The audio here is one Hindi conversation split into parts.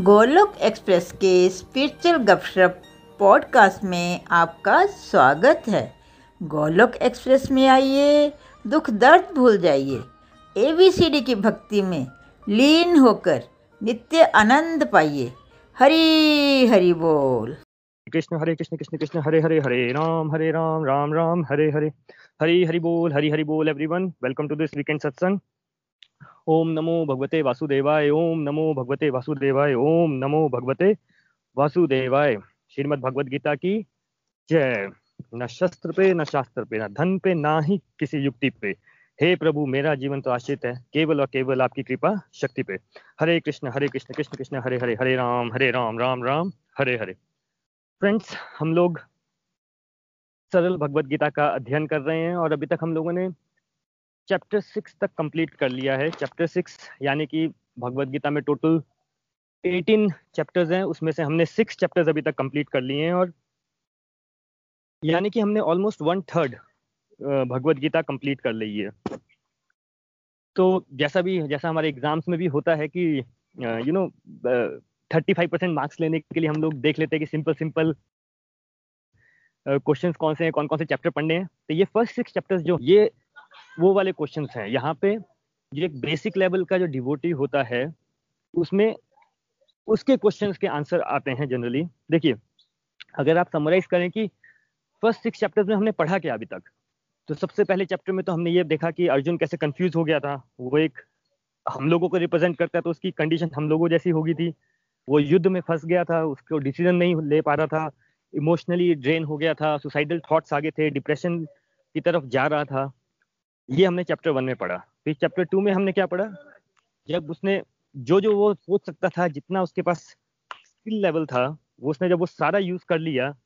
गोलोक एक्सप्रेस के स्पिरिचुअल गपशप पॉडकास्ट में आपका स्वागत है। गोलोक एक्सप्रेस में आइए, दुख दर्द भूल जाइए। एबीसीडी की भक्ति में लीन होकर नित्य आनंद पाइए। हरी, हरि बोल। कृष्ण, हरे कृष्ण कृष्ण कृष्ण, हरे हरे हरे, राम हरे, राम राम राम, हरे हरे। हरी, हरि बोल, हरी, हरि बोल everyone welcome to this weekend सत्संग ओम नमो भगवते वासुदेवाय, ओम नमो भगवते वासुदेवाय, ओम नमो भगवते वासुदेवाय। श्रीमद भगवद गीता की जय। न शस्त्र पे, न शास्त्र पे, न धन पे, ना ही किसी युक्ति पे। हे प्रभु, मेरा जीवन तो आश्रित है, केवल और केवल आपकी कृपा शक्ति पे। हरे कृष्ण हरे कृष्ण कृष्ण कृष्ण, हरे हरे हरे राम हरे राम राम राम, हरे हरे। फ्रेंड्स हम लोग सरल भगवत गीता का अध्ययन कर रहे हैं और अभी तक हम लोगों ने चैप्टर सिक्स तक कंप्लीट कर लिया है। चैप्टर सिक्स यानी कि भगवत गीता में टोटल 18 चैप्टर्स हैं। उसमें से हमने सिक्स चैप्टर्स अभी तक कंप्लीट कर लिए हैं और यानी कि हमने almost one third Bhagavad Gita complete कर ली है। तो जैसा भी, जैसा हमारे एग्ज़ाम्स में भी होता है कि you know thirty five percent marks लेने के लिए हम लोग देख लेते हैं कि सिंपल सिंपल क्वेश्चंस कौन से हैं कौन कौन से चैप्टर पढ़ने हैं। तो ये फ़र्स्ट सिक्स चैप्टर्स जो, ये वो वाले क्वेश्चन हैं। यहाँ पे जो एक बेसिक लेवल का जो डिवोटी होता है, उसमें उसके क्वेश्चंस के आंसर आते हैं जनरली देखिए, अगर आप समराइज करें कि फ़र्स्ट सिक्स चैप्टर्स में हमने पढ़ा क्या अभी तक? तो सबसे पहले चैप्टर में तो हमने ये देखा कि अर्जुन कैसे कंफ्यूज हो गया था। वो एक हम लोगों को रिप्रेजेंट करता है तो उसकी कंडीशन हम लोगों जैसी होगी थी। वो युद्ध में फंस गया था, उसको डिसीज़न नहीं ले पा रहा था। इमोशनली ड्रेन हो गया था सुसाइडल थॉट्स आगे थे डिप्रेशन की तरफ़ जा रहा था। ये हमने चैप्टर वन में पढ़ा। फिर चैप्टर टू में हमने क्या पढ़ा? जब उसने जो जो वो सोच सकता था, जितना उसके पास स्किल लेवल था, वो उसने जब वो सारा यूज़ कर लिया,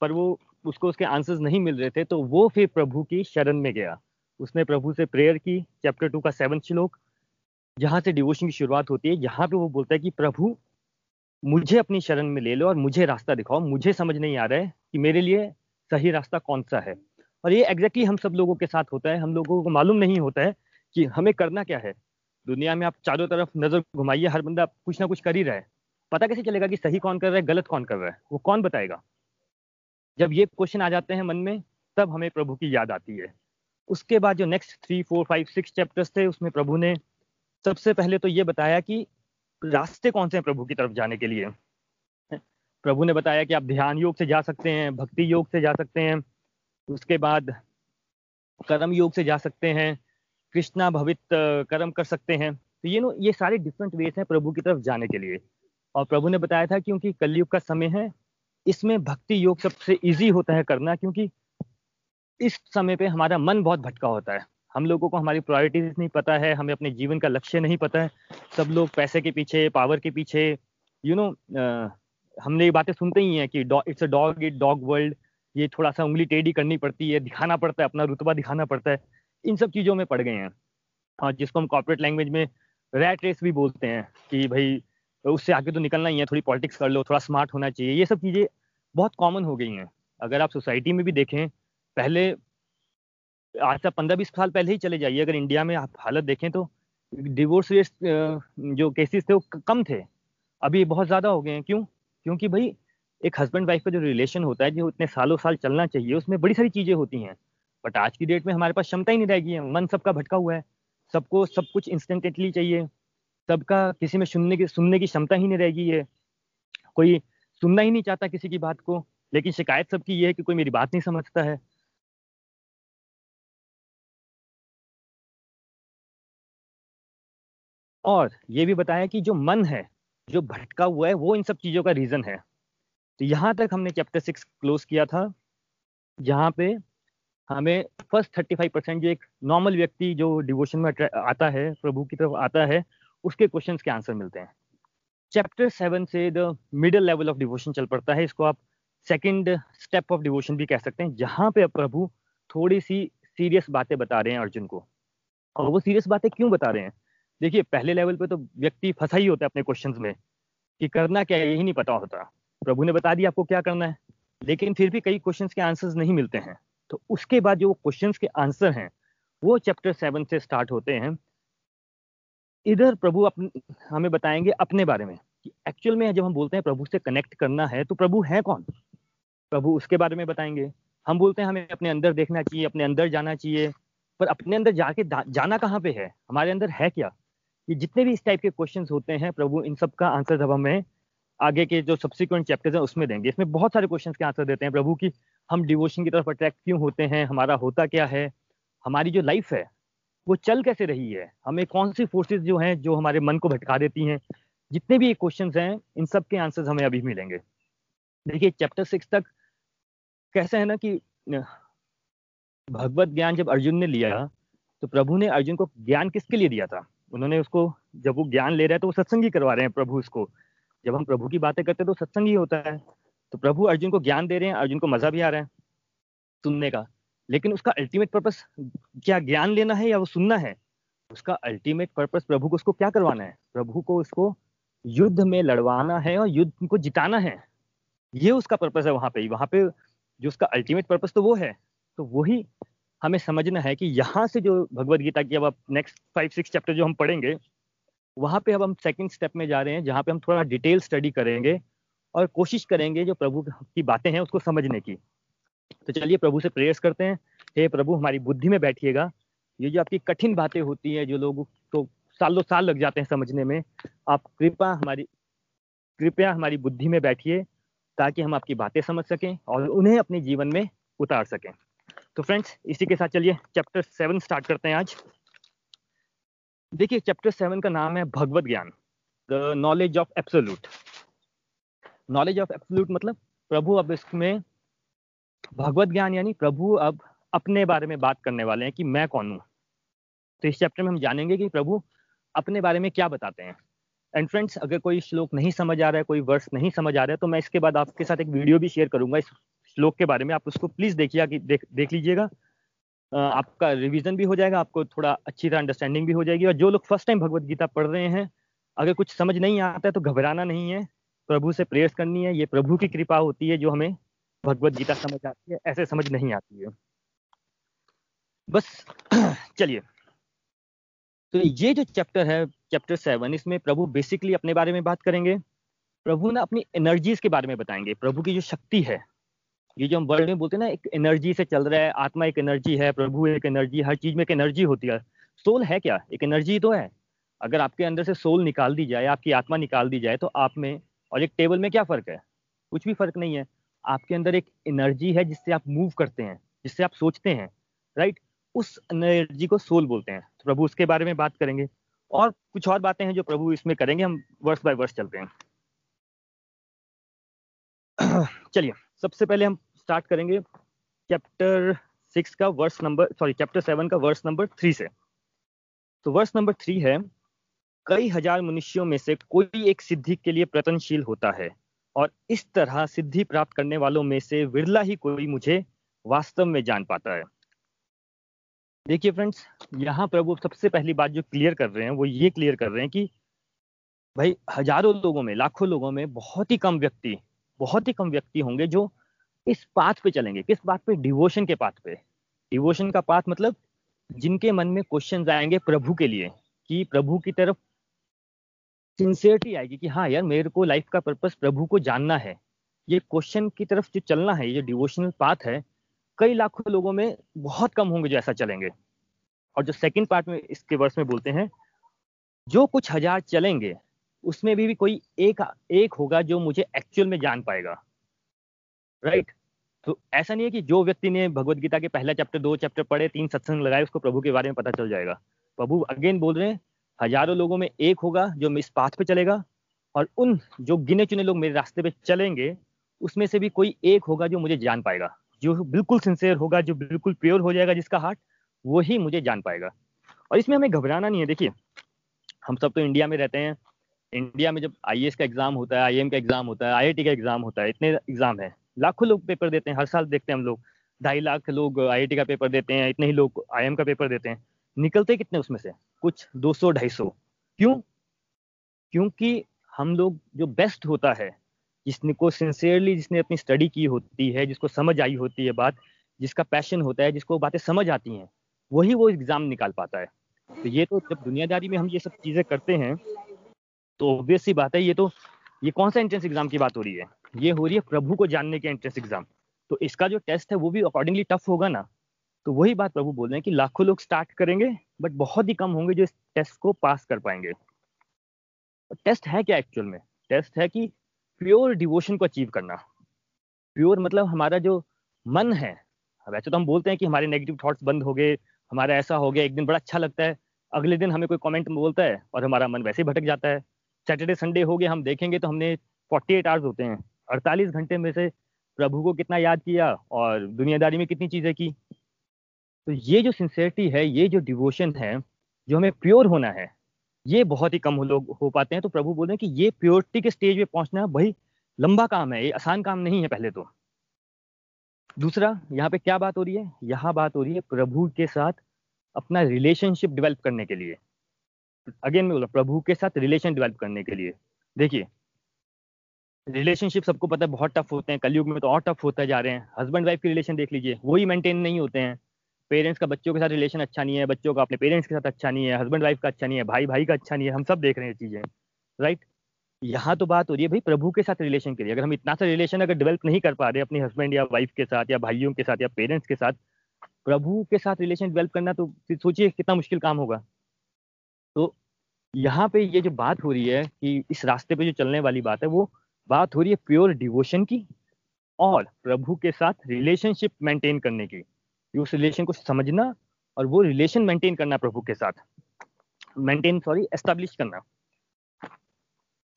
पर वो उसको उसके आंसर्स नहीं मिल रहे थे तो वो फिर प्रभु की शरण में गया। उसने प्रभु से प्रेयर की चैप्टर टू का सेवन श्लोक, जहाँ से डिवोशन की शुरुआत होती है, यहाँ पे वो बोलता है कि, प्रभु, मुझे अपनी शरण में ले लो और मुझे रास्ता दिखाओ। मुझे समझ नहीं आ रहा है कि मेरे लिए सही रास्ता कौन सा है? और ये एग्जैक्टली exactly हम सब लोगों के साथ होता है। हम लोगों को मालूम नहीं होता है कि हमें करना क्या है। दुनिया में आप चारों तरफ़ नज़र घुमाइए, हर बंदा कुछ ना कुछ कर ही रहा है। पता कैसे चलेगा कि सही कौन कर रहा है, गलत कौन कर रहा है? वो कौन बताएगा? जब ये क्वेश्चन आ जाते हैं मन में, तब हमें प्रभु की याद आती है। उसके बाद जो next three four five six chapters थे, उसमें प्रभु ने सबसे पहले तो ये बताया कि रास्ते कौन से हैं प्रभु की तरफ़ जाने के लिए? प्रभु ने बताया कि आप ध्यान योग से जा सकते हैं, भक्ति योग से जा सकते हैं। उसके बाद कर्म योग से जा सकते हैं कृष्णा भवित कर्म कर सकते हैं। तो ये नो ये सारे डिफरेंट वेज हैं प्रभु की तरफ़ जाने के लिए। और प्रभु ने बताया था क्योंकि कलयुग का समय है इसमें भक्ति योग सबसे इजी होता है करना क्योंकि इस समय पे हमारा मन बहुत भटका होता है। हम लोगों को हमारी प्रायोरिटीज नहीं पता है हमें अपने जीवन का लक्ष्य नहीं पता है। सब लोग पैसे के पीछे पावर के पीछे यू you नो know, हमने ये बातें सुनते ही हैं कि it's a dog it dog world ये थोड़ा सा उंगली टेढ़ी करनी पड़ती है, दिखाना पड़ता है, अपना रुतबा दिखाना पड़ता है, इन सब चीज़ों में पड़ गए हैं। और जिसको हम कॉर्पोरेट लैंग्वेज में रैट रेस भी बोलते हैं कि भाई, उससे आगे तो निकलना ही है, थोड़ी पॉलिटिक्स कर लो, थोड़ा स्मार्ट होना चाहिए, ये सब चीज़ें बहुत कॉमन हो गई हैं। अगर आप सोसाइटी में भी देखें, पहले आज से पंद्रह बीस साल पहले ही चले जाइए, अगर इंडिया में आप हालत देखें तो डिवोर्स रेट जो केसेस थे वो कम थे। अभी बहुत ज़्यादा हो गए हैं, क्यों? क्योंकि भाई एक हस्बैंड वाइफ का जो रिलेशन होता है, जो इतने सालों साल चलना चाहिए, उसमें बड़ी सारी चीज़ें होती हैं। बट आज की डेट में हमारे पास क्षमता ही नहीं रहेगी, मन सबका भटका हुआ है। सबको सब कुछ इंस्टेंटेटली चाहिए। सबका किसी में सुनने की सुनने की क्षमता ही नहीं रहेगी है कोई सुनना ही नहीं चाहता किसी की बात को, लेकिन शिकायत सबकी ये है कि कोई मेरी बात नहीं समझता है। और ये भी बताया कि जो मन है, जो भटका हुआ है, वो इन सब चीज़ों का रीज़न है। तो यहाँ तक हमने चैप्टर सिक्स क्लोज किया था। जहाँ पे हमें फ़र्स्ट थर्टी फाइव परसेंट जो एक नॉर्मल व्यक्ति जो डिवोशन में आता है, प्रभु की तरफ़ आता है, उसके क्वेश्चंस के आंसर मिलते हैं। चैप्टर सेवन से the middle level of devotion चल पड़ता है, इसको आप सेकंड स्टेप ऑफ़ डिवोशन भी कह सकते हैं, जहाँ पे प्रभु थोड़ी सी सीरियस बातें बता रहे हैं अर्जुन को। और वो सीरियस बातें क्यों बता रहे हैं? देखिए, पहले लेवल पे तो व्यक्ति फंसा ही होता है अपने क्वेश्चंस में, कि करना क्या यही नहीं पता होता। प्रभु ने बता दिया आपको क्या करना है? लेकिन फिर भी कई क्वेश्चंस के आंसर्स नहीं मिलते हैं। तो उसके बाद जो क्वेश्चंस के आंसर हैं, वो चैप्टर सेवन से स्टार्ट होते हैं। इधर प्रभु अपने हमें बताएँगे अपने बारे में कि एक्चुअल में जब हम बोलते हैं प्रभु से कनेक्ट करना है तो प्रभु है कौन? प्रभु उसके बारे में बताएँगे। हम बोलते हैं हमें अपने अंदर देखना चाहिए, अपने अंदर जाना चाहिए। पर अपने अंदर जाके जाना कहाँ पे है? हमारे अंदर है क्या? ये जितने भी इस टाइप के क्वेश्चंस होते हैं, प्रभु इन सब का आंसर जब हमें आगे के जो सब्सिक्वेंट चैप्टर्स हैं, उसमें देंगे। इसमें बहुत सारे क्वेश्चंस के आंसर देते हैं प्रभु की हम डिवोशन की तरफ़ अट्रैक्ट क्यों होते हैं, हमारा होता क्या है, हमारी जो लाइफ है, वो चल कैसे रही है, हमें कौन सी फोर्सेज जो हैं, जो हमारे मन को भटका देती हैं, जितने भी क्वेश्चन हैं, इन सब के आंसर्स हमें अभी मिलेंगे। देखिए चैप्टर सिक्स तक कैसे है ना कि, भगवत ज्ञान जब अर्जुन ने लिया तो प्रभु ने अर्जुन को ज्ञान किसके लिए दिया था? उन्होंने उसको, जब वो ज्ञान ले रहे हैं तो वो सत्संगी करवा रहे हैं प्रभु उसको। जब हम प्रभु की बातें करते हैं तो सत्संग ही होता है। तो प्रभु अर्जुन को ज्ञान दे रहे हैं, अर्जुन को मज़ा भी आ रहा है सुनने का। लेकिन उसका अल्टीमेट पर्पस क्या ज्ञान लेना है या वो सुनना है? उसका अल्टीमेट पर्पस प्रभु को उसको क्या करवाना है? प्रभु को उसको युद्ध में लड़वाना है और युद्ध को जिताना है। ये उसका पर्पस है वहाँ पे। वहाँ पे जो उसका अल्टीमेट पर्पस तो वो है। तो वही हमें समझना है कि यहाँ से जो भगवत गीता की अब नेक्स्ट फाइव सिक्स चैप्टर जो हम पढ़ेंगे वहाँ पे अब हम सेकंड स्टेप में जा रहे हैं, जहाँ पे हम थोड़ा डिटेल स्टडी करेंगे और कोशिश करेंगे जो प्रभु की बातें हैं उसको समझने की। तो चलिए प्रभु से प्रेयर्स करते हैं। हे प्रभु, हमारी बुद्धि में बैठिएगा। ये जो आपकी कठिन बातें होती हैं, जो लोग तो सालों साल लग जाते हैं समझने में, आप कृपा हमारी, कृपया हमारी बुद्धि में बैठिए ताकि हम आपकी बातें समझ सकें और उन्हें अपने जीवन में उतार सकें। तो फ्रेंड्स इसी के साथ चलिए चैप्टर सेवन स्टार्ट करते हैं आज। देखिए चैप्टर सेवन का नाम है भगवत ज्ञान the knowledge of absolute knowledge of absolute मतलब प्रभु अब इसमें, भगवत ज्ञान यानी प्रभु अब अपने बारे में बात करने वाले हैं कि मैं कौन हूँ। तो इस चैप्टर में हम जानेंगे कि प्रभु अपने बारे में क्या बताते हैं। एंड फ्रेंड्स अगर कोई श्लोक नहीं समझ आ रहा है, कोई वर्ष नहीं समझ आ रहा है तो मैं इसके बाद आपके साथ एक वीडियो भी शेयर करूँगा। इस श्लोक के बारे में आप उसको प्लीज़ देखिए देख देख लीजिएगा। आपका रिवीजन भी हो जाएगा, आपको थोड़ा अच्छी तरह अंडरस्टैंडिंग भी हो जाएगी और जो लोग फ़र्स्ट टाइम भगवत गीता पढ़ रहे हैं, अगर कुछ समझ नहीं आता है तो घबराना नहीं है। प्रभु से प्रेयर्स करनी है, ये प्रभु की कृपा होती है जो हमें भगवत गीता समझ आती है, ऐसे समझ नहीं आती है। बस, चलिए। तो ये जो चैप्टर है चैप्टर सेवन इसमें प्रभु बेसिकली अपने बारे में बात करेंगे। प्रभु ना अपनी एनर्जीज के बारे में बताएँगे। प्रभु की जो शक्ति है ये जो हम वर्ल्ड में बोलते हैं ना, एक एनर्जी से चल रहा है, आत्मा एक एनर्जी है, प्रभु एक एनर्जी हर चीज़ में एक एनर्जी होती है। सोल है क्या? एक एनर्जी तो है। अगर आपके अंदर से सोल निकाल दी जाए, आपकी आत्मा निकाल दी जाए तो आप में और एक टेबल में क्या फ़र्क है? कुछ भी फ़र्क नहीं है। आपके अंदर एक एनर्जी है जिससे आप मूव करते हैं, जिससे आप सोचते हैं राइट उस एनर्जी को सोल बोलते हैं। तो प्रभु उसके बारे में बात करेंगे। और कुछ और बातें हैं जो प्रभु इसमें करेंगे, हम वर्ष बाय वर्ष चलते हैं। चलिए, सबसे पहले हम स्टार्ट करेंगे चैप्टर सिक्स का verse number sorry chapter seven का वर्स नंबर थ्री से। तो वर्स नंबर थ्री है, कई हज़ार मनुष्यों में से कोई एक सिद्धि के लिए प्रतनशील होता है और इस तरह सिद्धि प्राप्त करने वालों में से विरला ही कोई मुझे वास्तव में जान पाता है। देखिए फ्रेंड्स यहाँ प्रभु सबसे पहली बात जो क्लियर कर रहे हैं, वो ये क्लियर कर रहे हैं कि भाई हज़ारों लोगों में, लाखों लोगों में बहुत ही कम व्यक्ति, बहुत ही कम व्यक्ति होंगे जो इस पाथ पे चलेंगे। किस बात पे? डिवोशन के पाथ पे। डिवोशन का पाथ मतलब जिनके मन में क्वेश्चन आएँगे प्रभु के लिए कि प्रभु की तरफ़ सिंसियरिटी आएगी कि हाँ यार मेरे को लाइफ का पर्पस प्रभु को जानना है। ये क्वेश्चन की तरफ़ जो चलना है ये डिवोशनल पाथ है कई लाखों लोगों में बहुत कम होंगे जो ऐसा चलेंगे। और जो सेकंड पार्ट में इसके वर्ष में बोलते हैं जो कुछ हज़ार चलेंगे उसमें भी, भी कोई एक एक होगा जो मुझे एक्चुअल में जान पाएगा। राइट तो ऐसा नहीं है कि जो व्यक्ति ने भगवत गीता के पहला चैप्टर दो चैप्टर पढ़े, तीन सत्संग लगाए, उसको प्रभु के बारे में पता चल जाएगा। प्रभु अगेन बोल रहे हैं, हज़ारों लोगों में एक होगा जो इस पाथ पे चलेगा और उन जो गिने चुने लोग मेरे रास्ते पे चलेंगे, उसमें से भी कोई एक होगा जो मुझे जान पाएगा। जो बिल्कुल सिंसेयर होगा, जो बिल्कुल प्योर हो जाएगा जिसका हार्ट वही मुझे जान पाएगा। और इसमें हमें घबराना नहीं है। देखिए, हम सब तो इंडिया में रहते हैं। इंडिया में जब आई का एग्ज़ाम होता है आईएम का एग्ज़ाम होता है आईआईटी का एग्ज़ाम होता है, इतने एग्ज़ाम है। लाखों लोग पेपर देते हैं, हर साल देखते हैं हम लोग। ढाई लाख लोग आई का पेपर देते हैं, इतने ही लोग आईएम का पेपर देते हैं। निकलते कितने उसमें से? कुछ दो सौ क्यों? क्योंकि हम लोग जो बेस्ट होता है जिसने को सिंसियरली जिसने अपनी स्टडी की होती है, जिसको समझ आई होती है बात, जिसका पैशन होता है, जिसको बातें समझ आती हैं, वही वो एग्ज़ाम निकाल पाता है। तो ये तो जब दुनियादारी में हम ये सब चीज़ें करते हैं तो ऑब्वियस सी बात है, ये तो ये कौन सा एंट्रेंस एग्ज़ाम की बात हो रही है? ये हो रही है प्रभु को जानने के एंट्रेंस एग्ज़ाम तो इसका जो टेस्ट है, वो भी अकॉर्डिंगली टफ होगा ना? तो वही बात प्रभु बोल रहे हैं कि लाखों लोग स्टार्ट करेंगे बट बहुत ही कम होंगे जो इस टेस्ट को पास कर पाएँगे। टेस्ट है क्या एक्चुअल में? टेस्ट है कि प्योर डिवोशन को अचीव करना। प्योर मतलब हमारा जो मन है, वैसे तो हम बोलते हैं कि हमारे नेगेटिव थॉट्स बंद हो गए, हमारा ऐसा हो गया, एक दिन बड़ा अच्छा लगता है, अगले दिन हमें कोई कमेंट बोलता है और हमारा मन वैसे ही भटक जाता है। सैटरडे संडे हो गए, हम देखेंगे तो हमने फोर्टी एट आवर्स होते हैं। अड़तालीस घंटे में से प्रभु को कितना याद किया और दुनियादारी में कितनी चीज़ें की। तो ये जो सिंसेरिटी है, ये जो डिवोशन है, जो हमें प्योर होना है, ये बहुत ही कम लोग हो पाते हैं। तो प्रभु बोल रहे हैं कि ये प्योरिटी के स्टेज पे पहुँचना भाई लंबा काम है, ये आसान काम नहीं है पहले तो। दूसरा, यहाँ पे क्या बात हो रही है? यहाँ बात हो रही है प्रभु के साथ अपना रिलेशनशिप डेवलप करने के लिए। अगेन मैं बोला प्रभु के साथ रिलेशन डेवलप करने के लिए। देखिए रिलेशनशिप सबको पता है, बहुत टफ होते हैं, कलयुग में तो और टफ होता जा रहे हैं। हस्बैंड वाइफ के रिलेशन देख लीजिए वही मेंटेन नहीं होते हैं। पेरेंट्स का बच्चों के साथ रिलेशन अच्छा नहीं है, बच्चों का अपने पेरेंट्स के साथ अच्छा नहीं है हस्बैंड वाइफ का अच्छा नहीं है, भाई भाई का अच्छा नहीं है, हम सब देख रहे हैं चीज़ें राइट यहाँ तो बात हो रही है भाई प्रभु के साथ रिलेशन के लिए। अगर हम इतना सा रिलेशन अगर डेवलप नहीं कर पा रहे अपने हस्बैंड या वाइफ के साथ या भाइयों के साथ या पेरेंट्स के साथ, प्रभु के साथ रिलेशन डेवलप करना तो सोचिए कितना मुश्किल काम होगा। तो यहाँ पे ये जो बात हो रही है कि इस रास्ते पे जो चलने वाली बात है, वो बात हो रही है प्योर डिवोशन की और प्रभु के साथ रिलेशनशिप मेंटेन करने की। उस रिलेशन को समझना और वो रिलेशन मेंटेन करना प्रभु के साथ। मेंटेन सॉरी एस्टेब्लिश करना।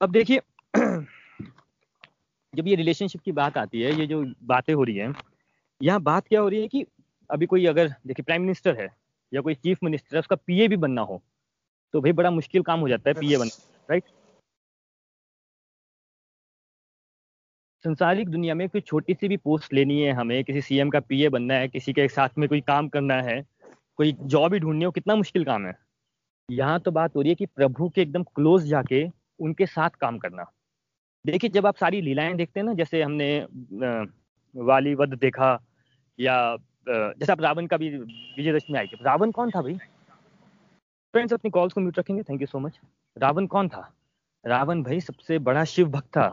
अब देखिए जब ये रिलेशनशिप की बात आती है ये जो बातें हो रही है यहाँ बात क्या हो रही है कि अभी कोई अगर देखिए प्राइम मिनिस्टर है या कोई चीफ मिनिस्टर है उसका पीए भी बनना हो तो भाई बड़ा मुश्किल काम हो जाता है पीए बनना राइट संसारिक दुनिया में कोई छोटी सी भी पोस्ट लेनी है हमें, किसी सीएम का पीए बनना है, किसी के साथ में कोई काम करना है, कोई जॉब ही ढूंढनी हो कितना मुश्किल काम है। यहाँ तो बात हो रही है कि प्रभु के एकदम क्लोज जाके उनके साथ काम करना। देखिए, जब आप सारी लीलाएँ देखते हैं ना, जैसे हमने वाली वध देखा, या जैसे आप रावण का भी विजयदशमी आई थी। रावण कौन था भाई? फ्रेंड्स अपनी कॉल्स को म्यूट रखेंगे। Thank you so much Ravan कौन था? रावण भाई सबसे बड़ा शिव भक्त था।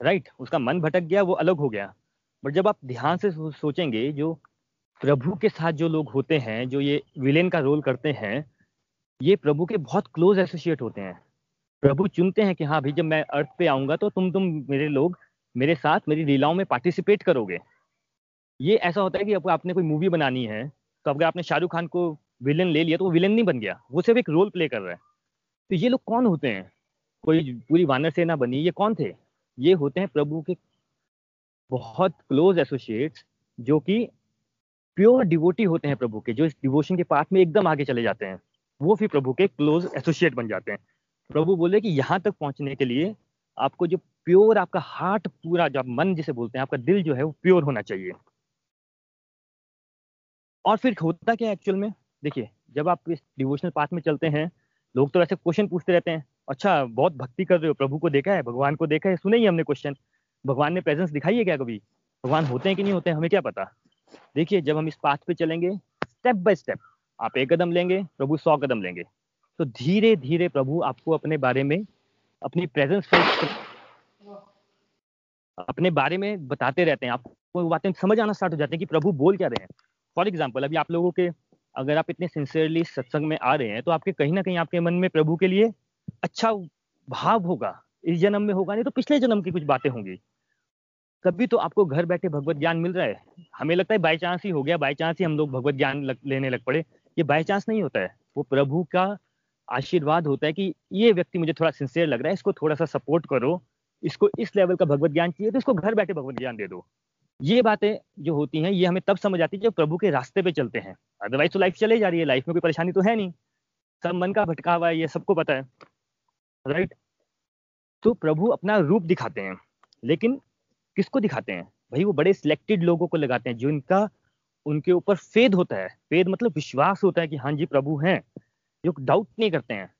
राइट उसका मन भटक गया, वो अलग हो गया। बट जब आप ध्यान से सोचेंगे, जो प्रभु के साथ जो लोग होते हैं, जो ये विलेन का रोल करते हैं, ये प्रभु के बहुत क्लोज एसोसिएट होते हैं। प्रभु चुनते हैं कि हाँ भाई जब मैं अर्थ पे आऊँगा तो तुम तुम मेरे लोग, मेरे साथ, मेरी लीलाओं में पार्टिसिपेट करोगे। ये ऐसा होता है कि आपको आपने कोई मूवी बनानी है तो अगर आपने शाहरुख खान को विलन ले लिया तो वो विलन नहीं बन गया। वो सिर्फ़ एक रोल प्ले कर रहा है। तो ये लोग कौन होते हैं? कोई पूरी वानर सेना बनी, ये कौन थे? ये होते हैं प्रभु के बहुत क्लोज एसोसिएट्स जो कि प्योर डिवोटी होते हैं प्रभु के, जो इस डिवोशन के पाथ में एकदम आगे चले जाते हैं। वो फिर प्रभु के क्लोज एसोसिएट बन जाते हैं। प्रभु बोले कि यहाँ तक पहुँचने के लिए आपको जो प्योर आपका हार्ट पूरा जब मन जिसे बोलते हैं, आपका दिल जो है वो प्योर होना चाहिए। और फिर होता क्या एक्चुअल में? देखिए, जब आप इस डिवोशनल पाथ में चलते हैं, लोग तो ऐसे क्वेश्चन पूछते रहते हैं अच्छा बहुत भक्ति कर रहे हो, प्रभु को देखा है, भगवान को देखा है, सुने ही हमने क्वेश्चन भगवान ने प्रेजेंस दिखाई है क्या कभी? भगवान होते हैं कि नहीं होते हैं, हमें क्या पता? देखिए, जब हम इस पाथ पे चलेंगे स्टेप बाय स्टेप आप एक कदम लेंगे, प्रभु सौ कदम लेंगे. तो धीरे धीरे प्रभु आपको अपने बारे में, अपनी प्रेजेंस अपने बारे में बताते रहते हैं. आपको बातें समझ आना स्टार्ट हो जाते हैं कि प्रभु बोल क्या रहे हैं. फॉर एग्ज़ाम्पल अभी आप लोगों के, अगर आप इतने सिंसियरली सत्संग में आ रहे हैं तो आपके कहीं ना कहीं आपके मन में प्रभु के लिए अच्छा भाव होगा इस जन्म में होगा नहीं तो पिछले जन्म की कुछ बातें होंगी। कभी तो आपको घर बैठे भगवत ज्ञान मिल रहा है। हमें लगता है बाई चांस ही हो गया बाई चांस ही हम लोग भगवत ज्ञान लग, लेने लग पड़े। ये बाई चांस नहीं होता है। वो प्रभु का आशीर्वाद होता है कि ये व्यक्ति मुझे थोड़ा सिंसियर लग रहा है इसको थोड़ा सा सपोर्ट करो इसको इस लेवल का भगवत ज्ञान चाहिए तो इसको घर बैठे भगवत ज्ञान दे दो। ये बातें जो होती हैं ये हमें तब समझ आती है जब प्रभु के रास्ते पे चलते हैं। अदरवाइज़ तो लाइफ चले जा रही है लाइफ में कोई परेशानी तो है नहीं। सब मन का भटका हुआ है ये सबको पता है। राइट तो प्रभु अपना रूप दिखाते हैं, लेकिन किसको दिखाते हैं? भाई वो बड़े सिलेक्टेड लोगों को लगाते हैं जो इनका उनके ऊपर फेद होता है। फेद मतलब विश्वास होता है कि हाँ जी, प्रभु हैं, जो डाउट नहीं करते हैं।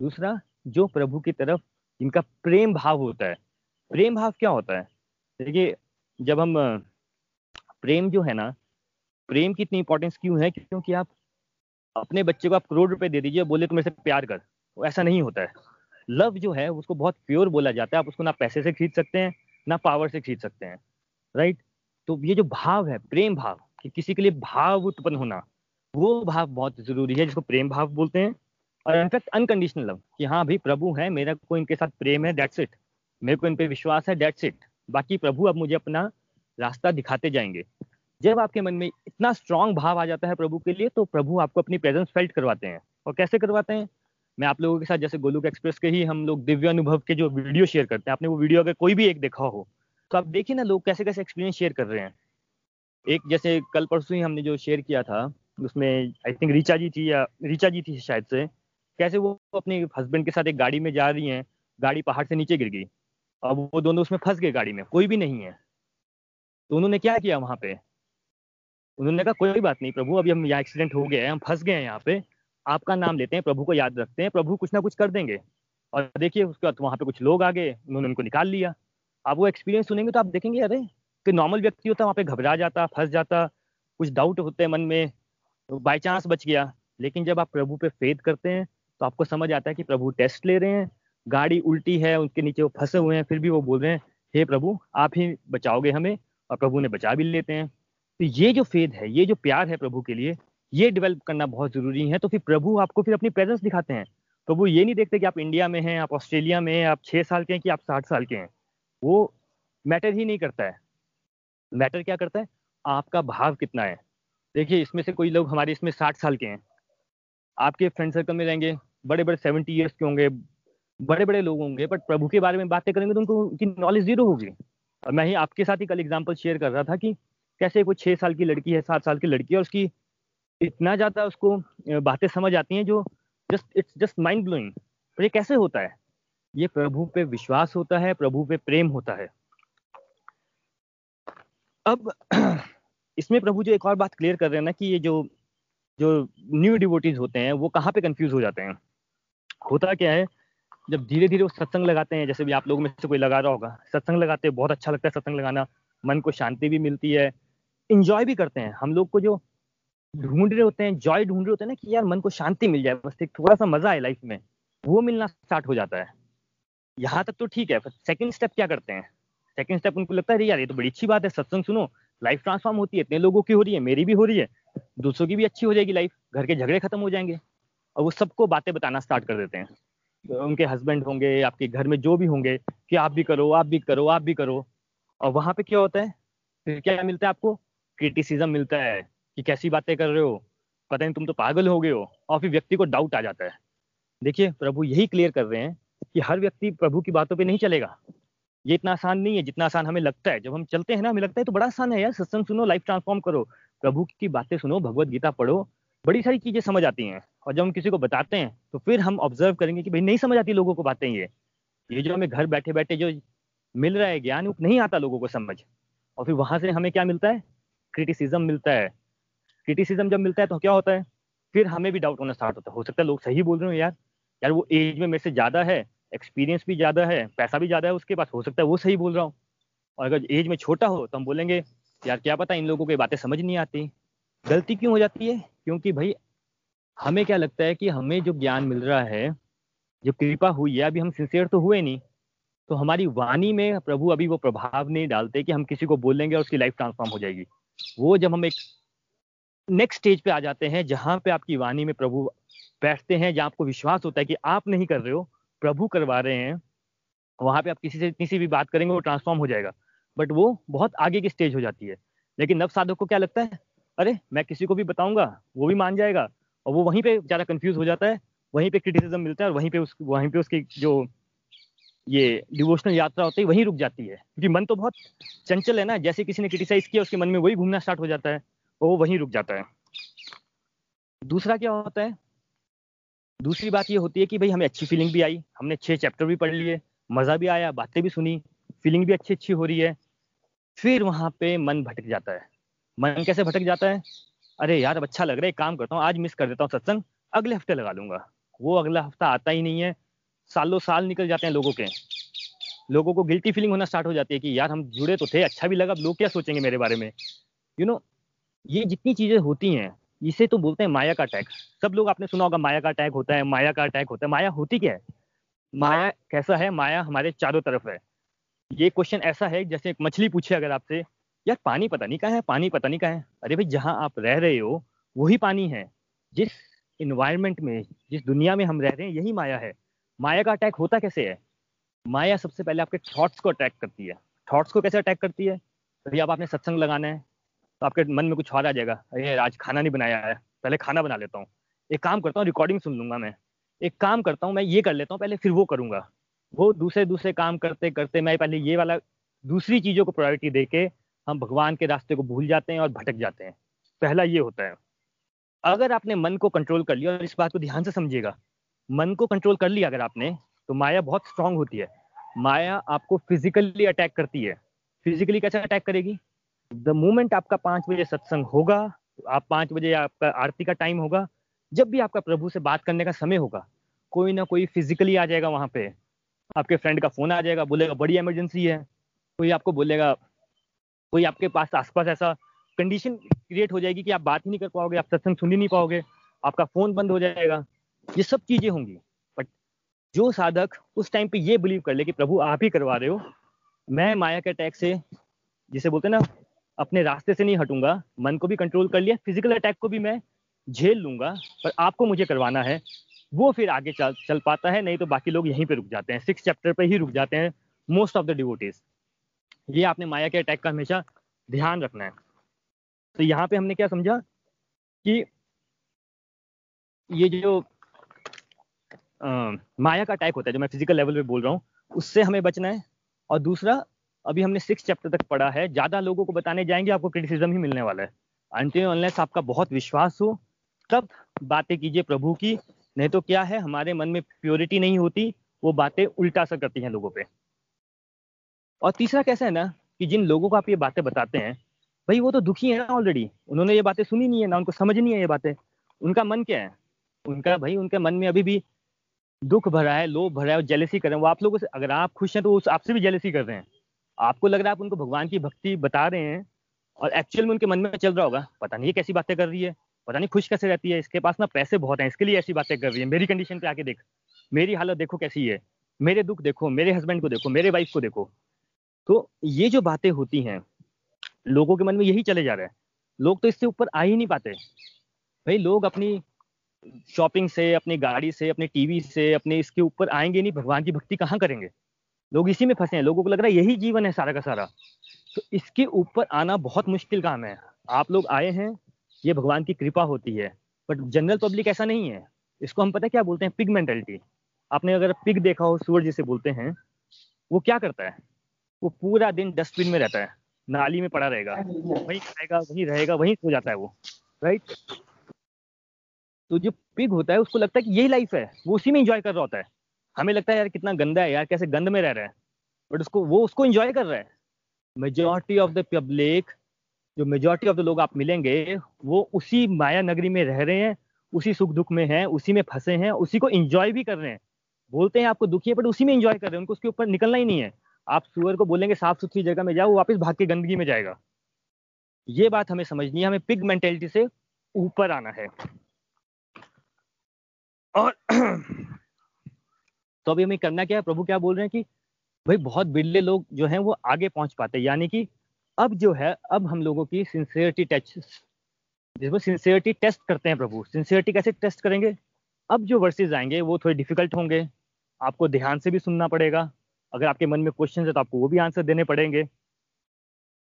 दूसरा, जो प्रभु की तरफ़ इनका प्रेम भाव होता है। प्रेम भाव क्या होता है? देखिए, जब हम, प्रेम जो है ना, प्रेम की इतनी इंपॉर्टेंस क्यों है? क्योंकि आप अपने बच्चे को आप करोड़ रुपए दे दीजिए, बोले तो मेरे से प्यार कर। वो ऐसा नहीं होता है। लव जो है, उसको बहुत प्योर बोला जाता है। आप उसको ना पैसे से खरीद सकते हैं, ना पावर से खरीद सकते हैं राइट तो ये जो भाव है, प्रेम भाव, कि किसी के लिए भाव उत्पन्न होना, वो भाव बहुत ज़रूरी है, जिसको प्रेम भाव बोलते हैं। और इनफैक्ट अनकंडीशनल लव कि हाँ भाई, प्रभु है, मेरा को इनके साथ प्रेम है डेट्स इट मेरे को इन पे विश्वास है डेट्स इट बाकी प्रभु अब मुझे अपना रास्ता दिखाते जाएँगे। जब आपके मन में इतना स्ट्रांग भाव आ जाता है प्रभु के लिए तो प्रभु आपको अपनी प्रेजेंस फेल्ट करवाते हैं। और कैसे करवाते हैं? मैं आप लोगों के साथ जैसे गोलुक एक्सप्रेस के ही हम लोग दिव्य अनुभव के जो वीडियो शेयर करते हैं, आपने वो वीडियो अगर कोई भी एक देखा हो तो आप देखिए ना लोग कैसे कैसे एक्सपीरियंस शेयर कर रहे हैं। एक जैसे कल परसों ही हमने जो शेयर किया था, उसमें आई थिंक रीचा जी थी या रीचा जी थी शायद से, कैसे वो अपने हस्बैंड के साथ एक गाड़ी में जा रही हैं, गाड़ी पहाड़ से नीचे गिर गई, अब वो दोनों उसमें फंस गए गाड़ी में, कोई भी नहीं है। तो उन्होंने क्या किया वहाँ पे? उन्होंने कहा, कोई बात नहीं प्रभु, अभी हम यहाँ एक्सीडेंट हो गया है, हम फंस गए हैं यहाँ पे आपका नाम लेते हैं, प्रभु को याद रखते हैं, प्रभु कुछ ना कुछ कर देंगे। और देखिए, उसके बाद वहाँ पे कुछ लोग आ गए, उन्होंने उनको निकाल लिया। आप वो एक्सपीरियंस सुनेंगे तो आप देखेंगे, अरे कि नॉर्मल व्यक्ति होता, वहाँ पे घबरा जाता, फंस जाता, कुछ डाउट होते हैं मन में बाई चांस बच गया। लेकिन जब आप प्रभु पे फेद करते हैं तो आपको समझ आता है कि प्रभु टेस्ट ले रहे हैं, गाड़ी उल्टी है, उनके नीचे वो फंसे हुए हैं, फिर भी वो बोल रहे हैं, हे प्रभु, आप ही बचाओगे हमें, और प्रभु ने बचा भी लेते हैं। तो ये जो फेद है, ये जो प्यार है प्रभु के लिए ये डेवलप करना बहुत ज़रूरी है। तो फिर प्रभु आपको फिर अपनी प्रेजेंस दिखाते हैं। प्रभु ये नहीं देखते कि आप इंडिया में हैं, आप ऑस्ट्रेलिया में हैं, आप छः साल के हैं कि आप साठ साल के हैं। वो मैटर ही नहीं करता है। मैटर क्या करता है? आपका भाव कितना है? देखिए, इसमें से कोई लोग हमारे इसमें साठ साल के हैं। आपके फ्रेंड सर्कल में रहेंगे बड़े बड़े सेवेंटी ईयर्स के होंगे बड़े बड़े लोग होंगे बट प्रभु के बारे में बातें करेंगे तो उनको उनकी नॉलेज ज़ीरो होगी। और मैं ही आपके साथ ही कल एग्ज़ाम्पल शेयर कर रहा था कि कैसे कोई छः साल की लड़की है, सात साल की लड़की है और उसकी इतना ज़्यादा उसको बातें समझ आती हैं जो just it's just mind blowing पर ये कैसे होता है? ये प्रभु पे विश्वास होता है, प्रभु पे प्रेम होता है। अब इसमें प्रभु जो एक और बात क्लियर कर रहे हैं ना कि ये जो जो न्यू डिवोटीज होते हैं, वो कहाँ पे कंफ्यूज हो जाते हैं? होता क्या है, जब धीरे धीरे वो सत्संग लगाते हैं, जैसे भी आप लोगों में से कोई लगा रहा होगा, सत्संग लगाते हैं, बहुत अच्छा लगता है सत्संग लगाना, मन को शांति भी मिलती है इंजॉय भी करते हैं। हम लोग को जो ढूंढ रहे होते हैं जॉय ढूंढ रहे होते हैं ना कि यार मन को शांति मिल जाए, बस एक थोड़ा सा मज़ा आए लाइफ में, वो मिलना स्टार्ट हो जाता है। यहाँ तक तो ठीक है सेकंड स्टेप क्या करते हैं? सेकंड स्टेप उनको लगता है यार, ये तो बड़ी अच्छी बात है, सत्संग सुनो लाइफ ट्रांसफॉर्म होती है, इतने लोगों की हो रही है, मेरी भी हो रही है, दूसरों की भी अच्छी हो जाएगी लाइफ घर के झगड़े खत्म हो जाएँगे। और वो सबको बातें बताना स्टार्ट कर देते हैं। उनके हस्बैंड होंगे, आपके घर में जो भी होंगे, कि आप भी करो, आप भी करो, आप भी करो। और वहाँ पे क्या होता है? फिर क्या मिलता है आपको? क्रिटिसिज्म मिलता है। कि कैसी बातें कर रहे हो? पता नहीं तुम तो पागल हो गए हो। और फिर व्यक्ति को डाउट आ जाता है। देखिए, प्रभु यही क्लियर कर रहे हैं कि हर व्यक्ति प्रभु की बातों पे नहीं चलेगा। ये इतना आसान नहीं है, जितना आसान हमें लगता है। जब हम चलते हैं ना, हमें लगता है तो बड़ा आसान है यार। सत्संग सुनो लाइफ ट्रांसफॉर्म करो। प्रभु की बातें सुनो, भगवत गीता पढ़ो। बड़ी सारी चीज़ें समझ आती हैं। और जब हम किसी को बताते हैं तो फिर हम ऑब्ज़र्व करेंगे कि भाई नहीं समझ आती लोगों को बातें ये। ये जो हमें घर बैठे बैठे जो मिल रहा है, ज्ञान नहीं आता लोगों को समझ। और फिर वहाँ से हमें क्या मिलता है? क्रिटिसिज्म मिलता है। क्रिटिसिज्म जब मिलता है तो क्या होता है? फिर हमें भी डाउट होना स्टार्ट होता है। हो सकता है लोग सही बोल रहे हो यार। यार वो एज में मेरे से ज़्यादा है एक्सपीरियंस भी ज़्यादा है, पैसा भी ज़्यादा है उसके पास, हो सकता है वो सही बोल रहा हूँ। और अगर एज में छोटा हो तो हम बोलेंगे, यार क्या पता इन लोगों को बातें समझ नहीं आती? गलती क्यों हो जाती है? क्योंकि भाई, हमें क्या लगता है कि हमें जो ज्ञान मिल रहा है, जो कृपा हुई है, अभी हम सिंसियर तो हुए नहीं। तो हमारी वाणी में प्रभु अभी वो प्रभाव नहीं डालते कि हम किसी को बोलेंगे और उसकी लाइफ ट्रांसफॉर्म हो जाएगी। वो जब हम एक नेक्स्ट स्टेज पे आ जाते हैं, जहाँ पे आपकी वाणी में प्रभु बैठते हैं, जहाँ आपको विश्वास होता है कि आप नहीं कर रहे हो, प्रभु करवा रहे हैं, वहाँ पे आप किसी से, किसी भी बात करेंगे, वो ट्रांसफॉर्म हो जाएगा। बट वो बहुत आगे की स्टेज हो जाती है। लेकिन नव साधक को क्या लगता है? अरे, मैं किसी को भी बताऊँगा, वो भी मान जाएगा, और वो वहीं पे ज़्यादा कंफ्यूज हो जाता है, वहीं पे क्रिटिसिज्म मिलता है, और वहीं पे उस, वहीं पे उसकी जो ये डिवोशनल यात्रा होती है, वहीं रुक जाती है। क्योंकि मन तो बहुत चंचल है ना, जैसे किसी ने क्रिटिसाइज किया, उसके मन में वही घूमना स्टार्ट हो जाता है। वो वहीं रुक जाता है। दूसरा क्या होता है? दूसरी बात ये होती है कि भाई हमें अच्छी फीलिंग भी आई हमने छह चैप्टर भी पढ़ लिए मज़ा भी आया बातें भी सुनी फीलिंग भी अच्छी अच्छी हो रही है। फिर वहाँ पे मन भटक जाता है। मन कैसे भटक जाता है? अरे यार अब अच्छा लग रहा है काम करता हूँ आज मिस कर देता हूँ सत्संग अगले हफ़्ते लगा लूँगा। वो अगला हफ़्ता आता ही नहीं है। सालों साल निकल जाते हैं लोगों के। लोगों को गिल्टी फीलिंग होना स्टार्ट हो जाती है कि यार हम जुड़े तो थे अच्छा भी लगा लोग क्या सोचेंगे मेरे बारे में? यू you नो know, ये जितनी चीज़ें होती हैं, इसे तो बोलते हैं माया का अटैक सब लोग आपने सुना होगा, माया का अटैक होता है, माया का अटैक होता है। माया होती क्या है? माया कैसा है? माया हमारे चारों तरफ़ है। ये क्वेश्चन ऐसा है, जैसे एक मछली पूछे अगर आपसे, यार, पानी पता नहीं कहाँ है? पानी पता नहीं कहाँ है? अरे भाई, जहाँ आप रह रहे हो, वही पानी है। जिस इन्वायरमेंट में, जिस दुनिया में हम रह रहे हैं, यही माया है। माया का अटैक होता कैसे है? माया सबसे पहले आपके थॉट्स को अटैक करती है। थॉट्स को कैसे अटैक करती है? अभी अब आपने सत्संग लगाना है। तो आपके मन में कुछ और आ जाएगा। अरे आज खाना नहीं बनाया है। पहले खाना बना लेता हूँ। एक काम करता हूँ रिकॉर्डिंग सुन लूँगा मैं। एक काम करता हूँ, मैं ये कर लेता हूँ, पहले फिर वो करूँगा। वो दूसरे दूसरे काम करते करते मैं पहले ये वाला, दूसरी चीज़ों को प्रायोरिटी दे के हम भगवान के रास्ते को भूल जाते हैं और भटक जाते हैं। पहला ये होता है। अगर आपने मन को कंट्रोल कर लिया और इस बात को ध्यान से समझिएगा। मन को कंट्रोल कर लिया अगर आपने तो माया बहुत स्ट्रांग होती है। माया आपको फिजिकली अटैक करती है। फिजिकली कैसे अटैक करेगी? द मोमेंट आपका पाँच बजे सत्संग होगा, आप पाँच बजे आपका आरती का टाइम होगा, जब भी आपका प्रभु से बात करने का समय होगा, कोई ना कोई फिजिकली आ जाएगा वहाँ पे। आपके फ्रेंड का फ़ोन आ जाएगा, बोलेगा, बड़ी इमरजेंसी है। कोई आपको बोलेगा, कोई आपके पास, आसपास ऐसा कंडीशन क्रिएट हो जाएगी कि आप बात ही नहीं कर पाओगे, आप सत्संग सुन ही नहीं पाओगे, आपका फ़ोन बंद हो जाएगा। ये सब चीज़ें होंगी। बट जो साधक उस टाइम पे ये बिलीव कर ले कि प्रभु आप ही करवा रहे हो, मैं माया के अटैक से, जिसे बोलते ना अपने रास्ते से नहीं हटूँगा। मन को भी कंट्रोल कर लिया फ़िज़िकल अटैक को भी मैं झेल लूँगा पर आपको मुझे करवाना है। वो फिर आगे चल चल पाता है नहीं तो बाकी लोग यहीं पे रुक जाते हैं। सिक्स चैप्टर पे ही रुक जाते हैं मोस्ट ऑफ़ द डिवोटीज ये आपने माया के अटैक का हमेशा ध्यान रखना है। तो यहाँ पे हमने क्या समझा कि ये जो आ, माया का अटैक होता है जो मैं फ़िज़िकल लेवल पे बोल रहा हूँ उससे हमें बचना है। और दूसरा अभी हमने सिक्स चैप्टर तक पढ़ा है। ज़्यादा लोगों को बताने जाएँगे, आपको क्रिटिसिज्म ही मिलने वाला है। अनलेस आपका बहुत विश्वास हो, तब बातें कीजिए प्रभु की। नहीं तो क्या है, हमारे मन में प्योरिटी नहीं होती, वो बातें उल्टा असर करती हैं लोगों पे। और तीसरा कैसा है ना, कि जिन लोगों को आप ये बातें बताते हैं, भाई वो तो दुखी है ना ऑलरेडी उन्होंने ये बातें सुनी नहीं है ना, उनको समझ नहीं है ये बातें। उनका मन क्या है? उनका भाई, उनके मन में अभी भी दुख भरा है, लोभ भरा है और जेलेसी कर रहे हैं। वो आप लोगों से, अगर आप खुश हैं तो उस आपसे भी जेलेसी कर रहे हैं। आपको लग रहा है आप उनको भगवान की भक्ति बता रहे हैं और एक्चुअल में उनके मन में चल रहा होगा, पता नहीं ये कैसी बातें कर रही है, पता नहीं खुश कैसे रहती है, इसके पास ना पैसे बहुत हैं, इसके लिए ऐसी बातें कर रही है, मेरी कंडीशन पे आके देख, मेरी हालत देखो कैसी है, मेरे दुख देखो, मेरे हस्बैंड को देखो, मेरे वाइफ को देखो। तो ये जो बातें होती हैं, लोगों के मन में यही चले जा रहा है, लोग तो इससे ऊपर आ ही नहीं पाते। भाई लोग अपनी शॉपिंग से, अपनी गाड़ी से, अपने टीवी से, अपने इसके ऊपर आएँगे नहीं, भगवान की भक्ति कहाँ करेंगे? लोग इसी में फंसे हैं। लोगों को लग रहा है यही जीवन है सारा का सारा। तो इसके ऊपर आना बहुत मुश्किल काम है। आप लोग आए हैं, ये भगवान की कृपा होती है बट जनरल पब्लिक ऐसा नहीं है। इसको हम पता क्या बोलते हैं? पिग मेंटेलिटी आपने अगर पिग देखा हो सूअर जिसे बोलते हैं, वो क्या करता है? वो पूरा दिन डस्टबिन में रहता है, नाली में पड़ा रहेगा। वहीं खाएगा, वहीं रहेगा, वहीं सो जाता है वो राइट तो जो पिग होता है, उसको लगता है कि यही लाइफ है, वो उसी में इंजॉय कर रहा होता है। हमें लगता है, यार, कितना गंदा है, यार, कैसे गंद में रह रहा है? बट उसको, वो उसको इंजॉय कर रहा है। मेजोरिटी ऑफ़ द पब्लिक जो मेजोरिटी ऑफ़ द लोग आप मिलेंगे, वो उसी माया नगरी में रह रहे हैं, उसी सुख दुख में हैं, उसी में फंसे हैं, उसी को इंजॉय भी कर रहे हैं। बोलते हैं आपको दुखी है बट उसी में इंजॉय कर रहे हैं, उनको उसके ऊपर निकलना ही नहीं है। आप सुअर को बोलेंगे साफ़ सुथरी जगह में जाओ, वो वापस भाग के गंदगी में जाएगा। ये बात हमें समझनी है, हमें पिग मेंटेलिटी से ऊपर आना है। और तो अभी हमें करना क्या है? प्रभु क्या बोल रहे हैं कि भाई, बहुत बिरले लोग जो हैं, वो आगे पहुँच पाते हैं। यानी कि अब जो है, अब हम लोगों की सिंसियरिटी टेस्ट जिसमें सिंसियरिटी टेस्ट करते हैं प्रभु। सिंसियरिटी कैसे टेस्ट करेंगे? अब जो वर्सेज आएँगे, वो थोड़े डिफ़िकल्ट होंगे। आपको ध्यान से भी सुनना पड़ेगा। अगर आपके मन में क्वेश्चन है तो आपको वो भी आंसर देने पड़ेंगे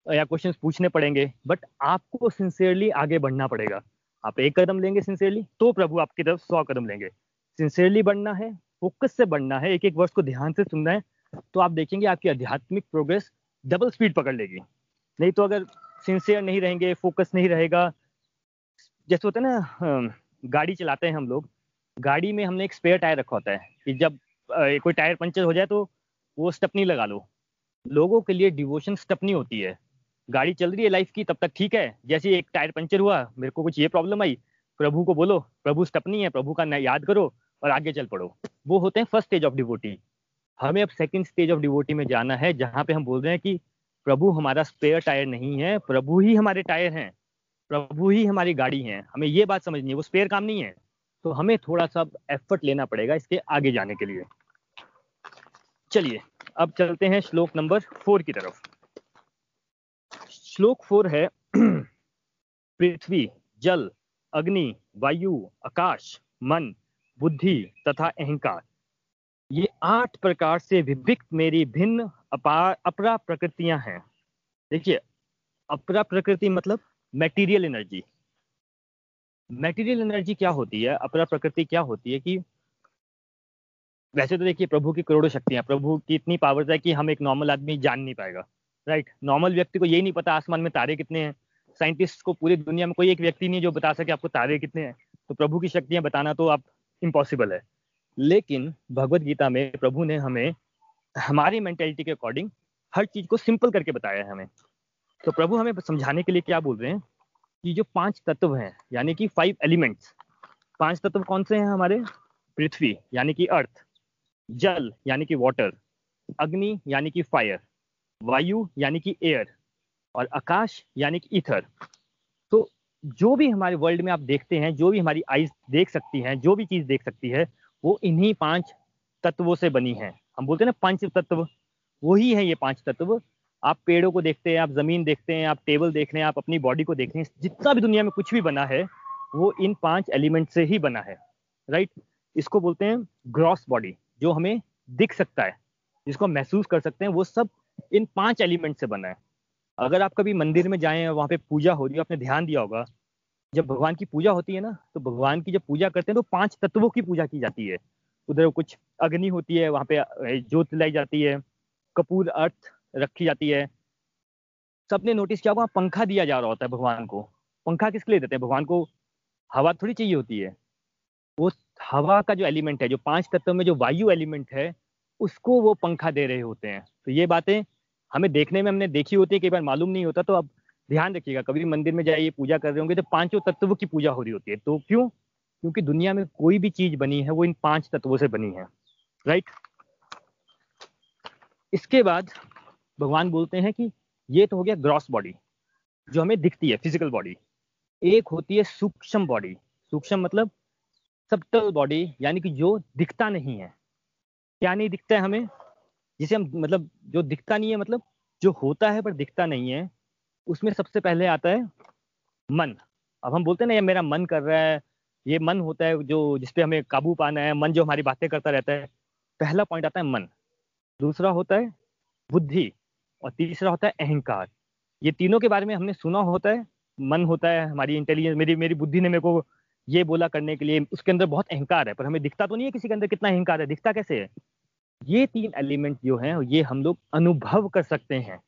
या क्वेश्चन पूछने पड़ेंगे। बट आपको सिंसियरली आगे बढ़ना पड़ेगा। आप एक कदम लेंगे सिंसियरली तो प्रभु आपकी तरफ़ सौ कदम लेंगे। सिंसियरली बढ़ना है फोकस से बढ़ना है एक एक वर्ष को ध्यान से सुनना है तो आप देखेंगे आपकी आध्यात्मिक प्रोग्रेस डबल स्पीड पकड़ लेगी। नहीं तो अगर सिंसियर नहीं रहेंगे, फोकस नहीं रहेगा, जैसे होता है ना गाड़ी चलाते हैं हम लोग, गाड़ी में हमने एक स्पेयर टायर रखा होता है कि जब कोई टायर पंचर हो जाए तो वो स्टपनी लगा लो। लोगों के लिए डिवोशन स्टपनी होती है। गाड़ी चल रही है लाइफ की, तब तक ठीक है। जैसे एक टायर पंचर हुआ, मेरे को कुछ ये प्रॉब्लम आई, प्रभु को बोलो, प्रभु स्टपनी है, प्रभु का याद करो और आगे चल पड़ो। वो होते हैं फ़र्स्ट स्टेज ऑफ़ डिवोटी हमें अब सेकंड स्टेज ऑफ़ डिवोटी में जाना है, जहाँ पे हम बोल रहे हैं कि प्रभु हमारा स्पेयर टायर नहीं है, प्रभु ही हमारे टायर हैं, प्रभु ही हमारी गाड़ी है। हमें ये बात समझनी है, वो स्पेयर काम नहीं है। तो हमें थोड़ा सा एफर्ट लेना पड़ेगा इसके आगे जाने के लिए। चलिए, अब चलते हैं श्लोक नंबर फोर की तरफ़। श्लोक फोर है, पृथ्वी, जल, अग्नि, वायु, आकाश, मन। बुद्धि तथा अहंकार। ये आठ प्रकार से विभिक्त मेरी भिन्न अपार अपरा प्रकृतियाँ हैं। देखिए, अपरा प्रकृति मतलब मेटीरियल एनर्जी मेटीरियल एनर्जी क्या होती है? अपरा प्रकृति क्या होती है कि वैसे तो देखिए, प्रभु की करोड़ों शक्तियाँ, प्रभु की इतनी पावर्स है कि हम एक नॉर्मल आदमी जान नहीं पाएगा राइट नॉर्मल व्यक्ति को यही नहीं पता आसमान में तारे कितने हैं। साइंटिस्ट को पूरी दुनिया में कोई एक व्यक्ति नहीं जो बता सके आपको तारे कितने हैं। तो प्रभु की शक्तियाँ बताना तो आप इम्पॉसिबल है। लेकिन भगवत गीता में प्रभु ने हमें, हमारी मेंटेलिटी के अकॉर्डिंग हर चीज़ को सिंपल करके बताया है हमें। तो प्रभु हमें समझाने के लिए क्या बोल रहे हैं? कि जो पाँच तत्व हैं, यानी कि फाइव एलिमेंट्स पाँच तत्व कौन से हैं हमारे? पृथ्वी, यानी कि अर्थ जल, यानी कि वाटर अग्नि, यानी कि फायर वायु, यानी कि एयर और आकाश, यानी कि ईथर तो जो भी हमारे वर्ल्ड में आप देखते हैं, जो भी हमारी आईज देख सकती हैं, जो भी चीज़ देख सकती है, वो इन्हीं पाँच तत्वों से बनी है। हम बोलते हैं ना पंच तत्व, वही है ये पाँच तत्व। आप पेड़ों को देखते हैं, आप ज़मीन देखते हैं, आप टेबल देख रहे हैं, आप अपनी बॉडी को देख रहे हैं, जितना भी दुनिया में कुछ भी बना है, वो इन पाँच एलिमेंट से ही बना है। राइट इसको बोलते हैं ग्रॉस बॉडी जो हमें दिख सकता है, जिसको हम महसूस कर सकते हैं, वो सब इन पाँच एलिमेंट से बना है। अगर आप कभी मंदिर में जाए, वहाँ पे पूजा हो रही है, आपने ध्यान दिया होगा, जब भगवान की पूजा होती है ना तो भगवान की जब पूजा करते हैं तो पाँच तत्वों की पूजा की जाती है। उधर कुछ अग्नि होती है, वहाँ पे ज्योत लाई जाती है, कपूर, अर्थ रखी जाती है। सबने नोटिस किया, वहाँ पंखा दिया जा रहा होता है भगवान को। पंखा किसके लिए देते हैं? भगवान को हवा थोड़ी चाहिए होती है। वो हवा का जो एलिमेंट है, जो पाँच तत्व में जो वायु एलिमेंट है, उसको वो पंखा दे रहे होते हैं। तो ये बातें हमें देखने में हमने देखी होती है, कई बार मालूम नहीं होता तो अब ध्यान रखिएगा, कभी मंदिर में जाइए, पूजा कर रहे होंगे तो पाँचों तत्वों की पूजा हो रही होती है। तो क्यों? क्योंकि दुनिया में कोई भी चीज़ बनी है, वो इन पाँच तत्वों से बनी है राइट इसके बाद भगवान बोलते हैं कि ये तो हो गया ग्रॉस बॉडी जो हमें दिखती है फ़िज़िकल बॉडी एक होती है सूक्ष्म बॉडी सूक्ष्म मतलब सबटल बॉडी यानी कि जो दिखता नहीं है। क्या नहीं दिखता है हमें? जिसे हम मतलब जो दिखता नहीं है मतलब जो होता है पर दिखता नहीं है, उसमें सबसे पहले आता है मन। अब हम बोलते हैं ना, ये मेरा मन कर रहा है, ये मन होता है जो जिसपे हमें काबू पाना है, मन जो हमारी बातें करता रहता है। पहला पॉइंट आता है मन। दूसरा होता है बुद्धि और तीसरा होता है अहंकार। ये तीनों के बारे में हमने सुना होता है, मन होता है, हमारी इंटेलिजेंस मेरी मेरी बुद्धि ने मेरे को ये बोला करने के लिए, उसके अंदर बहुत अहंकार है, पर हमें दिखता तो नहीं है किसी के अंदर कितना अहंकार है, दिखता कैसे है? ये तीन एलिमेंट जो हैं, ये हम लोग अनुभव कर सकते हैं।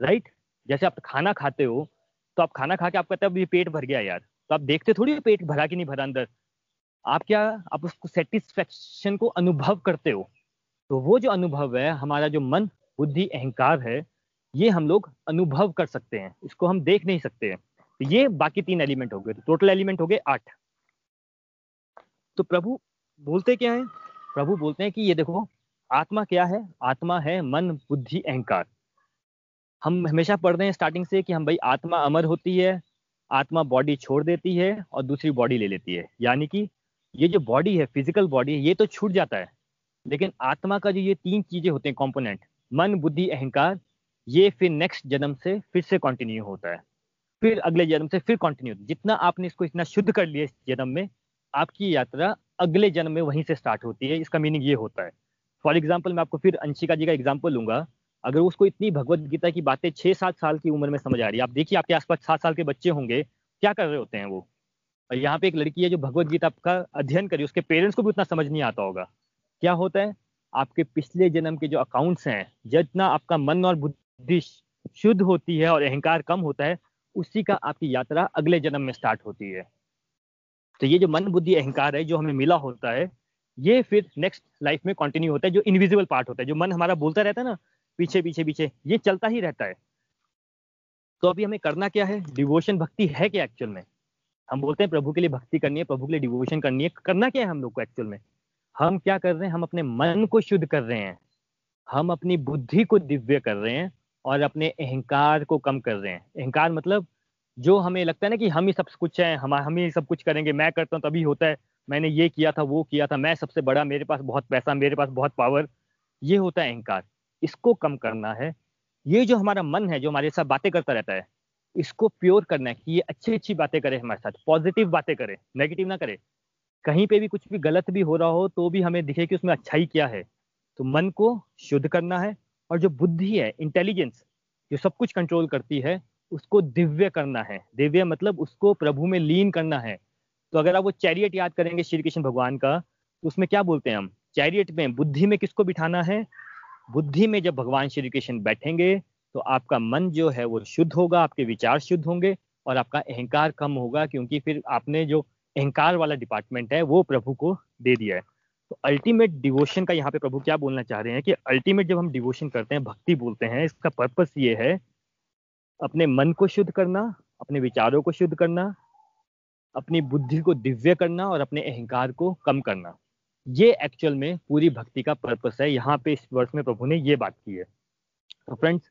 राइट जैसे आप खाना खाते हो तो आप खाना खा के आप कहते हैं ये पेट भर गया यार। तो आप देखते थोड़ी पेट भरा कि नहीं भरा अंदर? आप क्या, आप उसको सेटिस्फेक्शन को अनुभव करते हो? तो वो जो अनुभव है, हमारा जो मन, बुद्धि, अहंकार है, ये हम लोग अनुभव कर सकते हैं। इसको हम देख नहीं सकते हैं। तो ये बाकी तीन एलिमेंट हो गए। तो टोटल एलिमेंट हो गए आठ। तो प्रभु बोलते क्या है? प्रभु बोलते हैं कि ये देखो, आत्मा क्या है? आत्मा है मन, बुद्धि, अहंकार। हम हमेशा पढ़ रहे हैं स्टार्टिंग से कि हम भाई आत्मा अमर होती है, आत्मा बॉडी छोड़ देती है और दूसरी बॉडी ले लेती है। यानी कि ये जो बॉडी है फ़िज़िकल बॉडी ये तो छूट जाता है। लेकिन आत्मा का जो ये तीन चीज़ें होते हैं कॉम्पोनेंट मन, बुद्धि, अहंकार, ये फिर नेक्स्ट जन्म से फिर से कंटिन्यू होता है। फिर अगले जन्म से फिर कंटिन्यू जितना आपने इसको इतना शुद्ध कर लिया इस जन्म में, आपकी यात्रा अगले जन्म में वहीं से स्टार्ट होती है। इसका मीनिंग ये होता है। फॉर एग्ज़ाम्पल मैं आपको फिर अंशिका जी का एग्ज़ाम्पल लूँगा। अगर उसको इतनी भगवत गीता की बातें छह सात साल की उम्र में समझ आ रही है, आप देखिए आपके आसपास सात साल के बच्चे होंगे, क्या कर रहे होते हैं वो? और यहाँ पे एक लड़की है जो भगवत गीता का अध्ययन करी उसके पेरेंट्स को भी उतना समझ नहीं आता होगा। क्या होता है? आपके पिछले जन्म के जो अकाउंट्स हैं, जितना आपका मन और बुद्धि शुद्ध होती है और अहंकार कम होता है, उसी का आपकी यात्रा अगले जन्म में स्टार्ट होती है। तो ये जो मन बुद्धि अहंकार है, जो हमें मिला होता है, ये फिर नेक्स्ट लाइफ में कंटिन्यू होता है, जो इनविजिबल पार्ट होता है, जो मन हमारा बोलता रहता है ना, पीछे पीछे पीछे, ये चलता ही रहता है। तो अभी हमें करना क्या है? डिवोशन भक्ति है क्या एक्चुअल में? हम बोलते हैं प्रभु के लिए भक्ति करनी है, प्रभु के लिए डिवोशन करनी है, करना क्या है हम लोग को एक्चुअल में? हम क्या कर रहे हैं? हम अपने मन को शुद्ध कर रहे हैं। हम अपनी बुद्धि को दिव्य कर रहे हैं और अपने अहंकार को कम कर रहे हैं। अहंकार मतलब जो हमें लगता है ना कि हम ही सब कुछ है, हम हम ही सब कुछ करेंगे, मैं करता हूँ, तभी होता है। मैंने ये किया था, वो किया था, मैं सबसे बड़ा, मेरे पास बहुत पैसा, मेरे पास बहुत पावर ये होता है अहंकार। इसको कम करना है। ये जो हमारा मन है, जो हमारे साथ बातें करता रहता है, इसको प्योर करना है कि ये अच्छी अच्छी बातें करे हमारे साथ पॉजिटिव बातें करे नेगेटिव ना करे। कहीं पे भी कुछ भी गलत भी हो रहा हो तो भी हमें दिखे कि उसमें अच्छाई क्या है। तो मन को शुद्ध करना है, और जो बुद्धि है इंटेलिजेंस जो सब कुछ कंट्रोल करती है उसको दिव्य करना है। दिव्य मतलब उसको प्रभु में लीन करना है। तो अगर आप वो चैरियट याद करेंगे श्री कृष्ण भगवान का तो उसमें क्या बोलते हैं हम? चैरियट में बुद्धि में किसको बिठाना है? बुद्धि में जब भगवान श्री कृष्ण बैठेंगे तो आपका मन जो है वो शुद्ध होगा, आपके विचार शुद्ध होंगे और आपका अहंकार कम होगा क्योंकि फिर आपने जो अहंकार वाला डिपार्टमेंट है, वो प्रभु को दे दिया है। तो अल्टीमेट डिवोशन का यहाँ पे प्रभु क्या बोलना चाह रहे हैं कि अल्टीमेट जब हम डिवोशन करते हैं, भक्ति बोलते हैं, इसका पर्पस ये है अपने मन को शुद्ध करना, अपने विचारों को शुद्ध करना, अपनी बुद्धि को दिव्य करना और अपने अहंकार को कम करना। ये एक्चुअल में पूरी भक्ति का पर्पस है। यहाँ पे इस वर्ष में प्रभु ने ये बात की है। तो फ्रेंड्स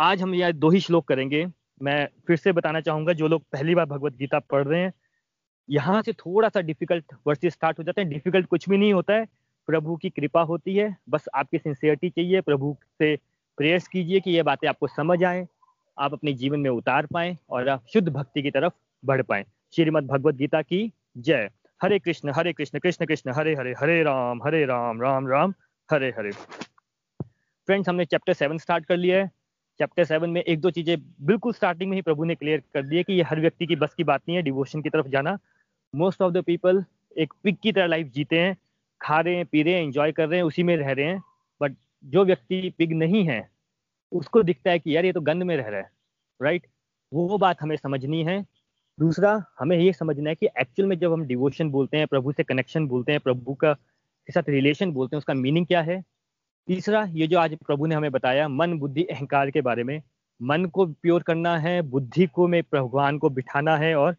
आज हम यह दो ही श्लोक करेंगे। मैं फिर से बताना चाहूँगा, जो लोग पहली बार भगवत गीता पढ़ रहे हैं, यहाँ से थोड़ा सा डिफ़िकल्ट वर्सेस स्टार्ट हो जाते हैं। डिफ़िकल्ट कुछ भी नहीं होता है। प्रभु की कृपा होती है। बस आपकी सिंसियरिटी चाहिए। प्रभु से प्रेयर्स कीजिए कि ये बातें आपको समझ आए। आप अपने जीवन में उतार पाए और आप शुद्ध भक्ति की तरफ़ बढ़ पाए। श्रीमद भगवद गीता की जय। हरे कृष्ण हरे कृष्ण कृष्ण कृष्ण, हरे हरे हरे राम हरे राम राम राम, हरे हरे। फ्रेंड्स हमने चैप्टर सेवन स्टार्ट कर लिया है। चैप्टर सेवन में एक दो चीज़ें बिल्कुल स्टार्टिंग में ही प्रभु ने क्लियर कर दी है कि ये हर व्यक्ति की बस की बात नहीं है डिवोशन की तरफ़ जाना। मोस्ट ऑफ़ द पीपल एक पिक की तरह लाइफ जीते हैं, खा रहे हैं, पी रहे हैं एंजॉय कर रहे हैं, उसी में रह रहे हैं। बट जो व्यक्ति पिग नहीं है उसको दिखता है कि यार ये तो गंद में रह रहा है राइट वो बात हमें समझनी है। दूसरा, हमें ये समझना है कि एक्चुअल में जब हम डिवोशन बोलते हैं, प्रभु से कनेक्शन बोलते हैं, प्रभु का, के साथ रिलेशन बोलते हैं, उसका मीनिंग क्या है? तीसरा, ये जो आज प्रभु ने हमें बताया, मन, बुद्धि, अहंकार के बारे में, मन को प्योर करना है, बुद्धि को में भगवान को बिठाना है और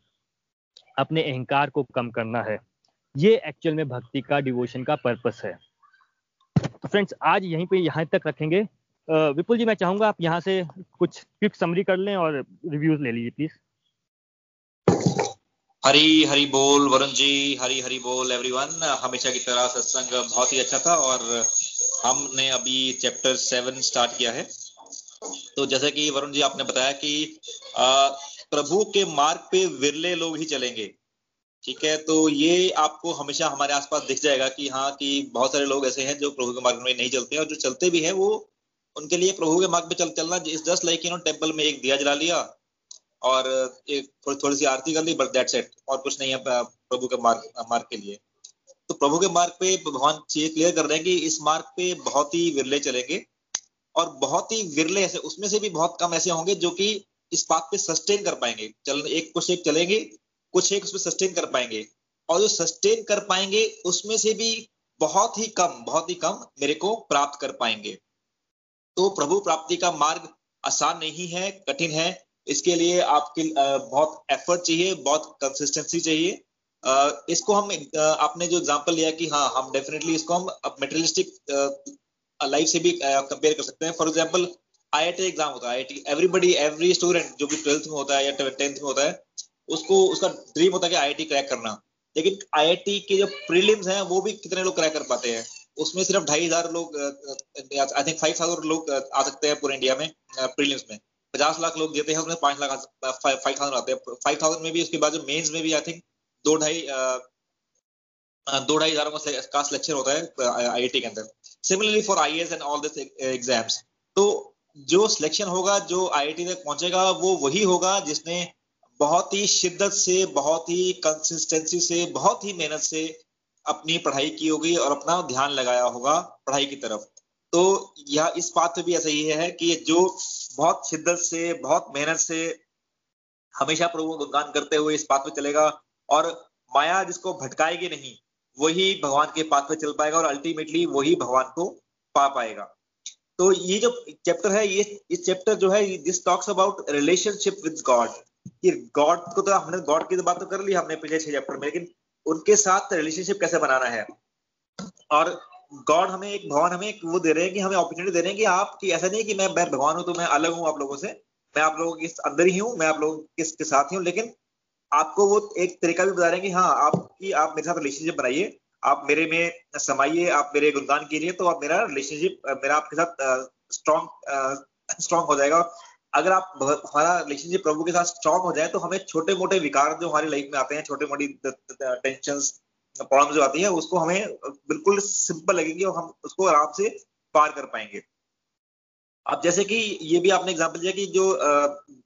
अपने अहंकार को कम करना है। ये एक्चुअल में भक्ति का डिवोशन का पर्पस है। तो फ्रेंड्स आज यहीं पे यहाँ तक रखेंगे। विपुल जी, मैं चाहूँगा आप यहाँ से कुछ क्विक समरी कर लें और रिव्यूज़ ले लीजिए प्लीज़ हरी हरी बोल, वरुण जी, हरी हरी बोल एवरीवन हमेशा की तरह सत्संग बहुत ही अच्छा था और हमने अभी चैप्टर सेवन स्टार्ट किया है। तो जैसे कि वरुण जी, आपने बताया कि प्रभु के मार्ग पे विरले लोग ही चलेंगे। ठीक है तो ये आपको हमेशा हमारे आसपास दिख जाएगा कि हाँ कि बहुत सारे लोग ऐसे हैं जो प्रभु के मार्ग में नहीं चलते और जो चलते भी हैं, वो उनके लिए प्रभु के मार्ग पे चल चलना just like you know temple में एक दिया जला लिया और एक थोड़ी थोड़ी सी आरती कर ली बट दैट सेट और कुछ नहीं है प्रभु के मार्ग मार्ग के लिए। तो प्रभु के मार्ग पे भगवान ये क्लियर कर रहे हैं कि इस मार्ग पे बहुत ही विरले चलेंगे, और बहुत ही विरले ऐसे, उसमें से भी बहुत कम ऐसे होंगे जो कि इस बात पे सस्टेन कर पाएँगे। चल, एक कुछ एक चलेंगे, कुछ एक उसमें सस्टेन कर पाएँगे, और जो सस्टेन कर पाएँगे, उसमें से भी बहुत ही कम, बहुत ही कम मेरे को प्राप्त कर पाएँगे। तो प्रभु प्राप्ति का मार्ग आसान नहीं है, कठिन है। इसके लिए आपके बहुत एफर्ट चाहिए, बहुत कंसिस्टेंसी चाहिए। इसको हम आपने जो एग्जांपल लिया कि हाँ हम डेफिनेटली इसको हम मेटेरियलिस्टिक लाइफ से भी कंपेयर कर सकते हैं। फॉर एग्जांपल आईआईटी एग्ज़ाम होता है आईआईटी एवरीबडी एवरी स्टूडेंट जो भी ट्वेल्थ में होता है या टेंथ में होता है, उसको, उसका ड्रीम होता है कि आईआईटी क्रैक करना। लेकिन आईआईटी के जो प्रीलिम्स हैं, वो भी कितने लोग क्रैक कर पाते हैं? उसमें सिर्फ़ ढाई हज़ार लोग आई थिंक फाइव थाउज़ेंड लोग आ सकते हैं पूरे इंडिया में प्रीलिम्स में। पचास लाख लोग देते हैं उसमें, पाँच लाख फाइव थाउज़ेंड आते हैं। फाइव थाउज़ेंड में भी, उसके बाद जो मेन्स में भी आई थिंक दो ढाई दो ढाई हज़ारों का सिलेक्शन होता है आईआईटी के अंदर। Similarly for I and all this exams तो जो सिलेक्शन होगा, जो आईआईटी तक पहुंचेगा, वो वही होगा जिसने बहुत ही शिद्दत से, बहुत ही कंसिस्टेंसी से, बहुत ही मेहनत से अपनी पढ़ाई की होगी और अपना ध्यान लगाया होगा पढ़ाई की तरफ़। तो यह इस बात पे भी ऐसा ही है कि जो बहुत शिद्दत से, बहुत मेहनत से हमेशा प्रभु गुणगान करते हुए इस बात पे चलेगा और माया जिसको भटकाएगी नहीं, वही भगवान के पाथ पे चल पाएगा और अल्टीमेटली वही भगवान को पा पाएगा। तो ये जो चैप्टर है, ये, इस चैप्टर जो है this talks about relationship with God कि गॉड को तो हमने गॉड की तो बात तो कर ली हमने पिछले छह चैप्टर में, लेकिन उनके साथ रिलेशनशिप कैसे बनाना है? और गॉड हमें एक भगवान हमें एक वो दे रहे हैं कि हमें अपॉर्चुनिटी दे रहे हैं कि आप कि ऐसा नहीं कि मैं मैं भगवान हूँ तो मैं अलग हूँ आप लोगों से। मैं आप लोगों के अंदर ही हूँ मैं आप लोगों के, साथ ही हूँ लेकिन आपको वो एक तरीका भी बता रहे हैं कि हाँ आपकी आप मेरे साथ रिलेशनशिप बनाइए। आप मेरे में समाइए आप मेरे गुणगान कीजिए तो आप मेरा रिलेशनशिप मेरा आपके साथ स्ट्रॉन्ग स्ट्रॉन्ग हो जाएगा। अगर आप हमारा रिलेशनशिप प्रभु के साथ स्ट्रॉन्ग हो जाए तो हमें छोटे मोटे विकार जो हमारी लाइफ में आते हैं छोटे मोटी टेंशन प्रॉब्लम जो आती है उसको हमें बिल्कुल सिंपल लगेगी और हम उसको आराम से पार कर पाएँगे। अब जैसे कि ये भी आपने एग्जांपल दिया कि जो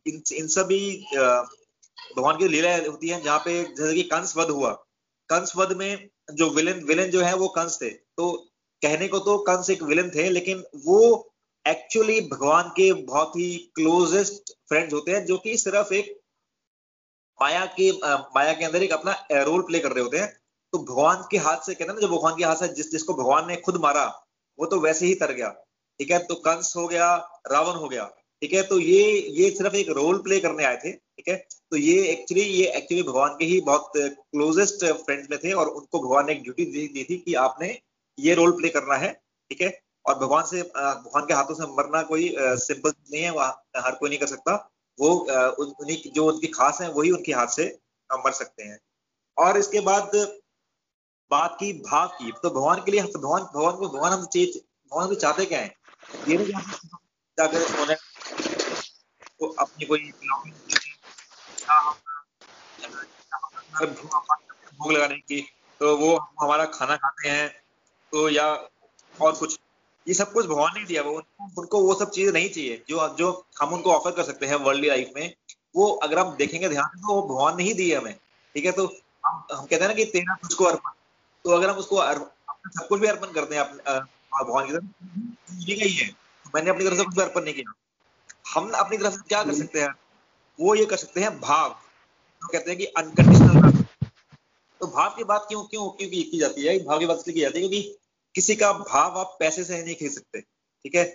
इन, इन सभी भगवान की लीला होती है जहाँ पे जैसे कि कंस वध हुआ। कंस वध में जो विलन विलन जो है वो कंस थे। तो कहने को तो कंस एक विलन थे लेकिन वो एक्चुअली भगवान के बहुत ही क्लोजेस्ट फ्रेंड्स होते हैं, जो कि सिर्फ़ एक माया के माया के अंदर एक अपना रोल प्ले कर रहे होते हैं। तो भगवान के हाथ से कहते हैं ना, जो भगवान के हाथ से जिस, जिसको भगवान ने खुद मारा, वो तो वैसे ही तर गया। ठीक है? तो कंस हो गया, रावण हो गया। ठीक है? तो ये ये सिर्फ़ एक रोल प्ले करने आए थे। ठीक है? तो ये एक्चुअली ये एक्चुअली भगवान के ही बहुत क्लोजेस्ट फ्रेंड्स में थे, और उनको भगवान ने एक ड्यूटी दी थी कि आपने ये रोल प्ले करना है। ठीक है? और भगवान से भगवान के हाथों से मरना कोई सिंपल नहीं है, वह हर कोई नहीं कर सकता। वो उन्हीं जो उनकी खास है, वही उनके हाथ से मर सकते हैं। और इसके बाद, बात की भाव की। तो भगवान के लिए, भगवान भगवान को, भगवान हम चीज़ भगवान को चाहते क्या है? ये नहीं तो अपनी कोई भूख लगाने की तो वो हमारा खाना खाते हैं तो या और कुछ ये सब कुछ भगवान ने दिया, वो उनको वो सब चीज़ें नहीं चाहिए। जो जो हम उनको ऑफ़र कर सकते हैं वर्ल्ड लाइफ में, वो अगर हम देखेंगे ध्यान तो वो भगवान ने ही दी हमें। ठीक है तो हम हम कहते हैं ना कि तेरा कुछ को अर्पण। तो अगर हम उसको सब कुछ भी अर्पण करते हैं भगवान की तरफ़ ही है मैंने अपनी तरफ़ से कुछ भी अर्पण नहीं किया। हम अपनी तरफ़ से क्या कर सकते हैं? वो ये कर सकते हैं भाव। तो कहते हैं कि अनकंडीशनल तो भाव की बात क्यों क्यों क्यों की जाती है? भाव की बात की जाती है क्योंकि किसी का भाव आप पैसे से नहीं खरीद सकते, ठीक है?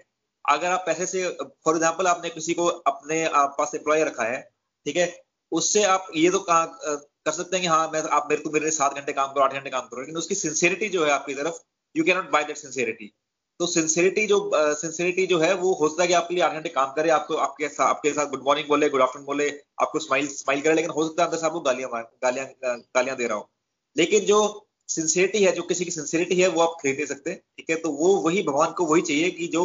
अगर आप पैसे से फॉर एग्ज़ाम्पल आपने किसी को अपने, आप पास एम्प्लॉय रखा है, ठीक है? उससे आप ये तो कहा, कर सकते हैं कि हाँ मैं, आप मेरे को मेरे सात घंटे काम करो, आठ घंटे काम करो, लेकिन उसकी सिंसियरिटी जो है आपकी तरफ़ you can not buy that sincerity तो सिंसियरिटी जो सिंसियरिटी जो है, वो हो सकता है कि आपके लिए आठ घंटे काम करे, आपको, आपके साथ आपके साथ गुड मॉर्निंग बोले गुड आफ्टरनून बोले, आपको स्माइल स्माइल करे, लेकिन हो सकता है अंदर से आपको गालियाँ गालियाँ गालियाँ दे रहा हो। लेकिन जो सिंसियरिटी है, जो किसी की सिंसियरिटी है, वो आप खरीद नहीं सकते, ठीक है? तो वो वही भगवान को वही चाहिए कि जो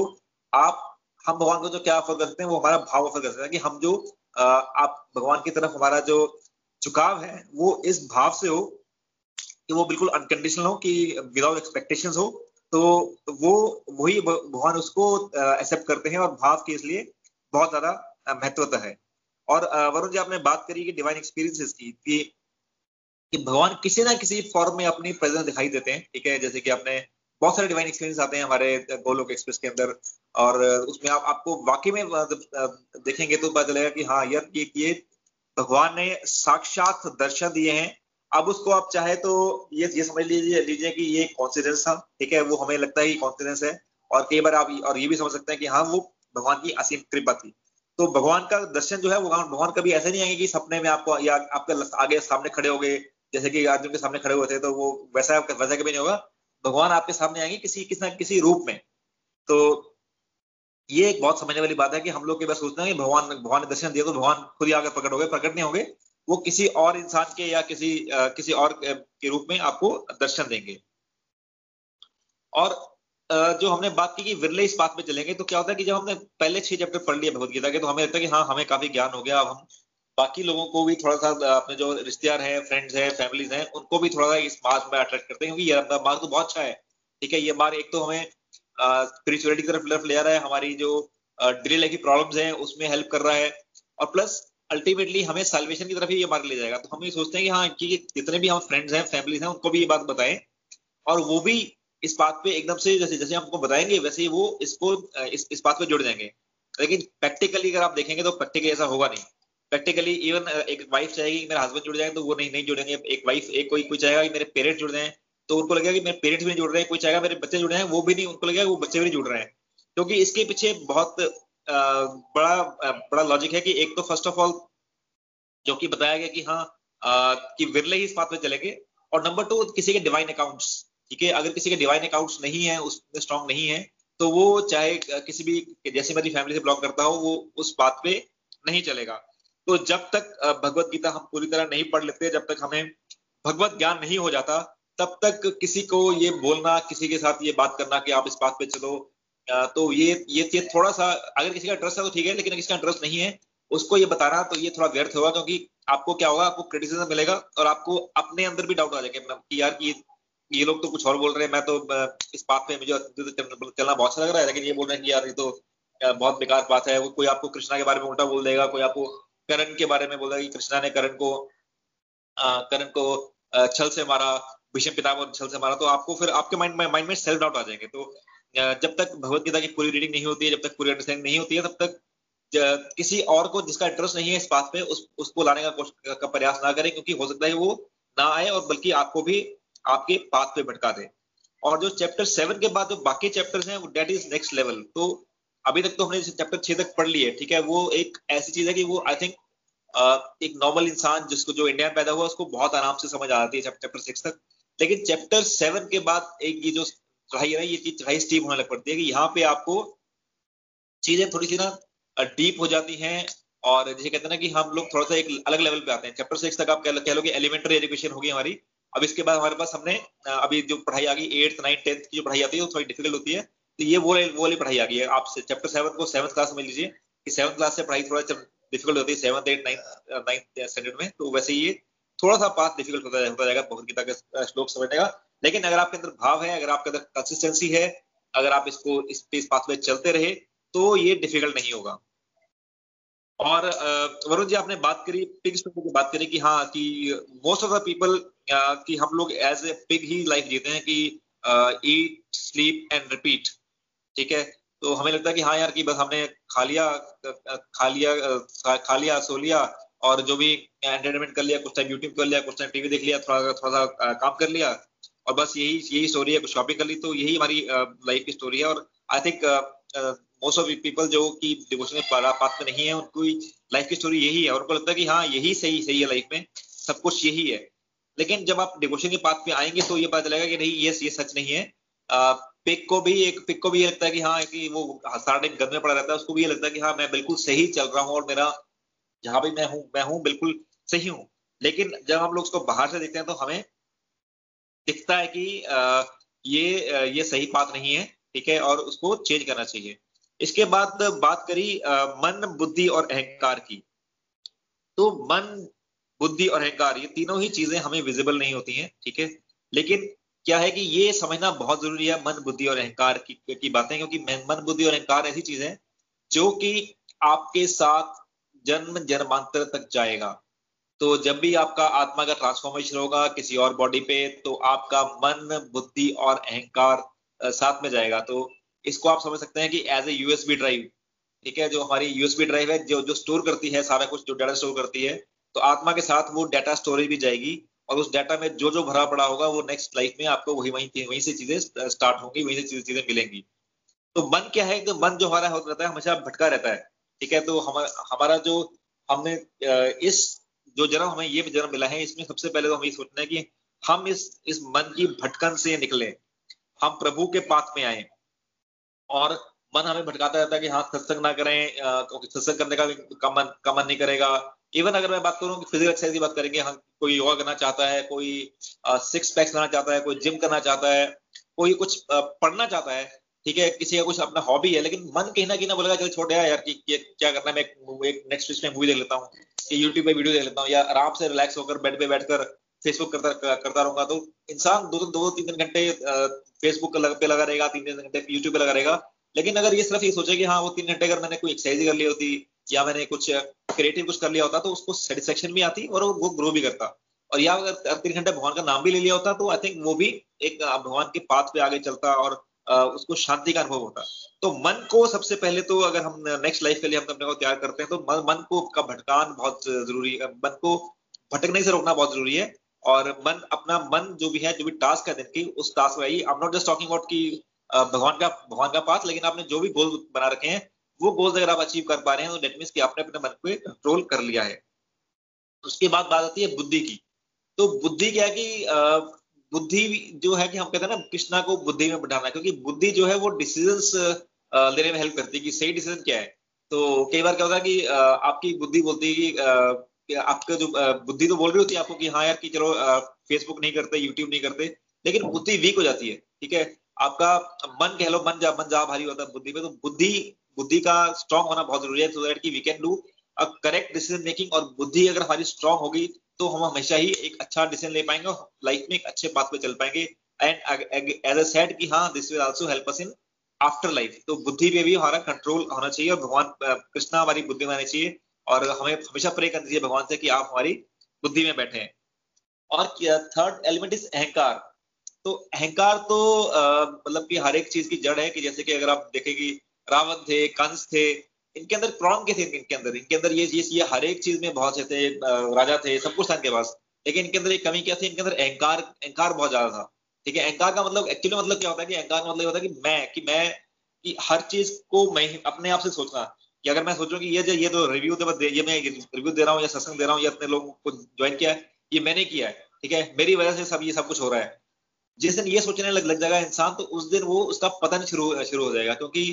आप, हम भगवान को जो क्या ऑफ़र करते हैं, वो हमारा भाव ऑफ़र करते हैं कि हम जो आप भगवान की तरफ़ हमारा जो झुकाव है, वो इस भाव से हो कि वो बिल्कुल अनकंडीशनल हो, कि विदाउट एक्सपेक्टेशंस हो तो वो, वही भगवान उसको एक्सेप्ट करते हैं और भाव के इसलिए बहुत ज़्यादा महत्वता है। और वरुण जी आपने बात करी कि डिवाइन एक्सपीरियंसेस की, कि कि भगवान किसी ना किसी फॉर्म में अपनी प्रेजेंस दिखाई देते हैं, ठीक है? जैसे कि आपने बहुत सारे डिवाइन एक्सपीरियंस आते हैं हमारे गोलोक एक्सप्रेस के अंदर, और उसमें आप, आपको वाकई में देखेंगे तो पता चलेगा कि हाँ यार ये ये भगवान ने साक्षात दर्शन दिए हैं। अब उसको आप चाहे तो ये ये समझ लीजिए लीजिए कि ये कॉन्फिडेंस था, ठीक है? वो हमें लगता है कि कॉन्फिडेंस है, और कई बार आप, और ये भी समझ सकते हैं कि हाँ वो भगवान की असीम कृपा थी। तो भगवान का दर्शन जो है, वो भगवान कभी ऐसे नहीं आएँगे कि सपने में आपको, या आपके आगे सामने खड़े हो गए जैसे कि अर्जुन के सामने खड़े हुए थे तो वो वैसा वैसा कभी नहीं होगा। भगवान आपके सामने आएँगे किसी किसी ना किसी रूप में। तो ये एक बहुत समझने वाली बात है कि हम लोग के बस सोचते हैं कि भगवान भगवान ने दर्शन दिया तो भगवान खुद ही आकर प्रकट हो गए। प्रकट नहीं होंगे। वो किसी और इंसान के या किसी आ, किसी और के रूप में आपको दर्शन देंगे। और आ, जो हमने बात की कि विरले इस बात में चलेंगे तो क्या होता है कि जब हमने पहले छह चैप्टर पढ़ लिया भगवदगीता के तो हमें लगता है कि हाँ हमें काफ़ी ज्ञान हो गया। अब हम बाकी लोगों को भी थोड़ा सा अपने जो रिश्तेदार हैं फ्रेंड्स हैं फैमिलीज़ हैं उनको भी थोड़ा सा इस मार्ग में अट्रैक्ट करते हैं क्योंकि ये मार्ग तो बहुत अच्छा है। ठीक है ये मार्ग एक तो हमें स्पिरिचुअलिटी की तरफ़ ले रहा है हमारी जो डेली लाइफ की प्रॉब्लम्स हैं उसमें हेल्प कर रहा है। और प्लस अल्टीमेटली हमें साल्वेशन की तरफ़ ही ये मार्ग ले जाएगा। तो हम ये सोचते हैं कि हाँ कि जितने भी हम फ्रेंड्स हैं फैमिलीज़ हैं उनको भी ये बात बताएँ। और वो भी इस बात पे एकदम से जैसे जैसे हमको बताएँगे वैसे ही वो इसको इस, इस बात पे जुड़ जाएँगे। लेकिन प्रैक्टिकली अगर आप देखेंगे तो प्रैक्टिकली ऐसा होगा नहीं। प्रैक्टिकली इवन एक वाइफ चाहेगी मेरा हस्बैंड जुड़ जाए तो वो नहीं नहीं जुड़ेंगे। एक वाइफ एक कोई कोई चाहेगा कि मेरे पेरेंट्स जुड़ जाए तो उनको लगेगा कि मेरे पेरेंट्स भी नहीं जुड़ रहे हैं। कोई चाहेगा मेरे बच्चे जुड़ हैं वो भी नहीं, उनको लगेगा वो बच्चे भी जुड़ रहे हैं। क्योंकि इसके पीछे बहुत बड़ा बड़ा लॉजिक है कि एक तो फ़र्स्ट ऑफ़ ऑल जो कि बताया गया कि हाँ कि विरले ही इस बात में चलेंगे। और नंबर टू किसी के डिवाइन अकाउंट्स ठीक है? अगर किसी के डिवाइन अकाउंट्स नहीं है, उसमें स्ट्रॉन्ग नहीं है तो वो चाहे किसी भी, जैसे मेरी फैमिली से ब्लॉक करता हो, वो उस बात पे नहीं चलेगा। तो जब तक भगवत गीता हम पूरी तरह नहीं पढ़ लेते, जब तक हमें भगवत ज्ञान नहीं हो जाता, तब तक किसी को ये बोलना, किसी के साथ ये बात करना कि आप इस बात पे चलो तो ये ये ये थोड़ा सा अगर किसी का इंटरेस्ट है तो ठीक है, लेकिन किसी का इंटरेस्ट नहीं है, उसको ये बताना तो ये थोड़ा व्यर्थ होगा, क्योंकि आपको क्या होगा, आपको क्रिटिसिज्म मिलेगा और आपको अपने अंदर भी डाउट आ जाएगा मतलब कि यार कि ये लोग तो कुछ और बोल रहे हैं, मैं तो इस बात पे मुझे चलना बहुत अच्छा लग रहा है, लेकिन ये बोल रहे हैं कि यार, ये तो बहुत बेकार बात है कोई आपको कृष्णा के बारे में उल्टा बोल देगा, कोई आपको करण के बारे में बोला कि कृष्णा ने करण को करण को छल से मारा भीष्म पितामह छल से मारा तो आपको फिर आपके माइंड में माइंड में सेल्फ डाउट आ जाएँगे। तो जब तक भगवत गीता की पूरी रीडिंग नहीं होती है जब तक पूरी अंडरस्टैंडिंग नहीं होती है तब तक किसी और को जिसका इंटरेस्ट नहीं है इस बात पे उस उसको लाने का, का प्रयास ना करें क्योंकि हो सकता है वो ना आए और बल्कि आपको भी आपके पाथ पे भटका दे। और जो चैप्टर सेवन के बाद जो बाकी चैप्टर्स हैं वो डेट इज़ नेक्स्ट लेवल तो अभी तक तो हमने चैप्टर छह तक पढ़ लिए ठीक है? वो एक ऐसी चीज़ है कि वो आई थिंक एक नॉर्मल इंसान जिसको जो इंडिया में पैदा हुआ, उसको बहुत आराम से समझ आ जाती है चैप्टर सिक्स तक। लेकिन चैप्टर सेवन के बाद एक ये जो चढ़ाई है ये चीज़ चढ़ाई स्टीप होने लग पड़ती है कि यहाँ पे आपको चीज़ें थोड़ी सी ना डीप हो जाती हैं और जैसे कहते हैं ना कि हम लोग थोड़ा सा एक अलग लेवल पे आते हैं। चैप्टर सिक्स तक आप कह लो कि एलिमेंट्री एजुकेशन होगी हमारी। अब इसके बाद हमारे पास हमने अभी जो पढ़ाई आ गई एट्थ नाइन्थ टेंथ की जो पढ़ाई आती है, वो थोड़ी डिफ़िकल्ट होती है। तो ये वो वो वाली पढ़ाई आ गई है। आप चैप्टर सेवन को सेवंथ क्लास में लीजिए कि सेवंथ क्लास से पढ़ाई थोड़ा डिफ़िकल्ट होती है seventh eight ninth ninth standard में तो वैसे ये थोड़ा सा पास डिफ़िकल्ट होता होता जाएगा भगवत गीता का श्लोक समझने का। लेकिन अगर आपके अंदर भाव है, अगर आपके अंदर कंसिस्टेंसी है, अगर आप इसको, इस पे इस पाथ चलते रहे तो ये डिफ़िकल्ट नहीं होगा। और वरुण जी, आपने बात करी पिग स्टोरी की बात करी कि हाँ कि मोस्ट ऑफ़ द पीपल कि हम लोग एज ए पिग ही लाइफ जीते हैं कि ईट स्लीप एंड रिपीट ठीक है? तो हमें लगता है कि हाँ यार, कि बस हमने खा लिया खा लिया खा लिया, सो लिया, और जो भी एंटरटेनमेंट कर लिया, कुछ टाइम यूट्यूब कर लिया, कुछ टाइम टीवी देख लिया, थोड़ा थोड़ा सा काम कर लिया, और बस यही यही स्टोरी है, कुछ शॉपिंग कर ली तो यही हमारी लाइफ की स्टोरी है, और I think most of people जो कि डिवोशन पाथ में नहीं है, उनकी लाइफ की स्टोरी यही है, और उनको लगता है कि हाँ यही सही सही है लाइफ में, सब कुछ यही है। लेकिन जब आप डिवोशन के पाथ में आएँगे तो ये पता चलेगा कि नहीं ये ये सच नहीं है। पिक को भी, एक पिक को भी ये लगता है कि हाँ कि वो सारा टाइम गंद में पड़ा रहता है, उसको भी ये लगता है कि हाँ मैं बिल्कुल सही चल रहा हूँ और मेरा जहाँ भी मैं हूँ मैं हूँ बिल्कुल सही हूँ। लेकिन जब हम लोग उसको बाहर से देखते हैं तो हमें दिखता है कि ये ये सही बात नहीं है, ठीक है, और उसको चेंज करना चाहिए। इसके बाद बात करी मन, बुद्धि और अहंकार की। तो मन, बुद्धि और अहंकार, ये तीनों ही चीज़ें हमें विजिबल नहीं होती हैं, ठीक है? लेकिन क्या है कि ये समझना बहुत ज़रूरी है मन बुद्धि और अहंकार की, की बातें क्योंकि मन बुद्धि और अहंकार ऐसी चीज़ है जो कि आपके साथ जन्म जन्मांतर तक जाएगा। तो जब भी आपका आत्मा का ट्रांसफॉर्मेशन होगा किसी और बॉडी पे तो आपका मन बुद्धि और अहंकार साथ में जाएगा। तो इसको आप समझ सकते हैं कि एज ए यूएसबी ड्राइव ठीक है जो हमारी यूएसबी ड्राइव है जो जो स्टोर करती है सारा कुछ जो डाटा स्टोर करती है तो आत्मा के साथ वो डाटा स्टोरेज भी जाएगी। और उस डाटा में जो जो भरा पड़ा होगा, वो नेक्स्ट लाइफ में आपको वही, वहीं वहीं से चीज़ें स्टार्ट होंगी, वहीं से चीज़ें मिलेंगी। तो मन क्या है कि मन जो हमारा होता रहता है, हमेशा भटका रहता है, ठीक है? तो हम, हमारा जो हमने इस, जो जन्म, हमें ये जन्म मिला है, इसमें सबसे पहले तो हमें सोचना है कि हम इस इस मन की भटकन से निकले, हम प्रभु के पाथ में आए, और मन हमें भटकाता रहता है कि हाँ सत्संग ना करें सत्संग करने का का मन का मन नहीं करेगा इवन अगर मैं बात करूँ कि फ़िज़िकल एक्सरसाइज की बात करेंगे हम कोई योगा करना चाहता है, कोई सिक्स पैक्स करना चाहता है, कोई जिम करना चाहता है, कोई कुछ पढ़ना चाहता है, ठीक है, किसी का कुछ अपना हॉबी है, लेकिन मन कहीं ना कहीं ना बोलेगा, चल छोड़ यार कि क्या करना है, मैं एक नेक्स्ट वीक में मूवी देख लेता हूँ यूट्यूब पे वीडियो देख लेता हूँ, या आराम से रिलैक्स होकर बेड पे बैठकर फेसबुक करता करता रहूँगा। तो इंसान दो दो, तीन तीन घंटे फेसबुक पे लगा रहेगा, तीन तीन घंटे यूट्यूब पे लगा रहेगा, लेकिन अगर ये सिर्फ़ ये सोचे कि हाँ वो तीन घंटे अगर मैंने कोई एक्सरसाइज कर ली होती या मैंने कुछ क्रिएटिव कुछ कर लिया होता तो उसको सेटिस्फेक्शन भी आती और वो ग्रो भी करता। और या अगर तीन घंटे भगवान का नाम भी ले लिया होता तो आई थिंक वो भी एक भगवान के पाथ पे आगे चलता और उसको शांति का अनुभव होता। तो मन को सबसे पहले तो अगर हम नेक्स्ट लाइफ के लिए हम अपने को तैयार करते हैं तो मन, मन को का भटकान बहुत ज़रूरी है। मन को भटकने से रोकना बहुत ज़रूरी है। और मन अपना मन जो भी है जो भी टास्क है दिन की उस टास्क में I I not just talking about की भगवान का भगवान का पाथ लेकिन आपने जो भी गोल बना रखे हैं वो गोल्स अगर आप अचीव कर पा रहे हैं तो डेट मीन कि आपने अपने मन को कंट्रोल कर लिया है। उसके बाद बात आती है बुद्धि की। तो बुद्धि क्या है कि बुद्धि जो है कि हम कहते हैं ना, कृष्णा को बुद्धि में बढ़ाना क्योंकि बुद्धि जो है वो डिसीज़न लेने में हेल्प करती है कि सही डिसीज़न क्या है। तो कई बार क्या होता है कि आपकी बुद्धि बोलती है कि आपका जो बुद्धि तो बोल रही होती है आपको कि हाँ यार कि चलो फेसबुक नहीं करते यूट्यूब नहीं करते, लेकिन बुद्धि वीक हो जाती है, ठीक है? आपका मन कह लो, मन जा मन जा भारी होता है बुद्धि में तो बुद्धि बुद्धि का स्ट्रांग होना बहुत ज़रूरी है सो दैट की we can do a correct decision making और बुद्धि अगर हमारी स्ट्रांग होगी तो हम हमेशा ही एक अच्छा डिसीज़न ले पाएँगे और लाइफ में एक अच्छे पाथ पे चल पाएँगे। एंड एज अ सेड कि हाँ this will also help us in after life तो बुद्धि पे भी हमारा कंट्रोल होना चाहिए और भगवान कृष्णा हमारी बुद्धि में आनी चाहिए और हमें हमेशा प्रे करनी चाहिए भगवान से कि आप हमारी बुद्धि में बैठे। हैं और थर्ड एलिमेंट इज़ अहंकार। तो अहंकार तो मतलब कि हर एक चीज़ की जड़ है कि जैसे कि अगर आप देखें कि रावण थे कंस थे इनके अंदर प्रॉब्लम के थे इनके अंदर। इनके अंदर ये ये, ये हर एक चीज़ में बहुत से थे राजा थे सब कुछ था इनके पास। लेकिन इनके अंदर एक कमी क्या थी? इनके अंदर अहंकार अहंकार बहुत ज़्यादा था। ठीक है? अहंकार का मतलब एक्चुअली मतलब क्या होता है कि अहंकार का मतलब होता है कि मैं कि मैं कि हर चीज़ को मैं अपने आप से सोचना। कि अगर मैं सोचूं कि ये जो ये तो रिव्यू दे ये मैं रिव्यू दे रहा हूँ या सत्संग दे रहा हूँ या अपने लोगों को ज्वाइन किया है ये मैंने किया है। ठीक है? मेरी वजह से सब ये सब कुछ हो रहा है। जिस दिन ये सोचने लग, लग जाएगा इंसान तो उस दिन वो उसका पतन शुरू शुरू हो जाएगा। क्योंकि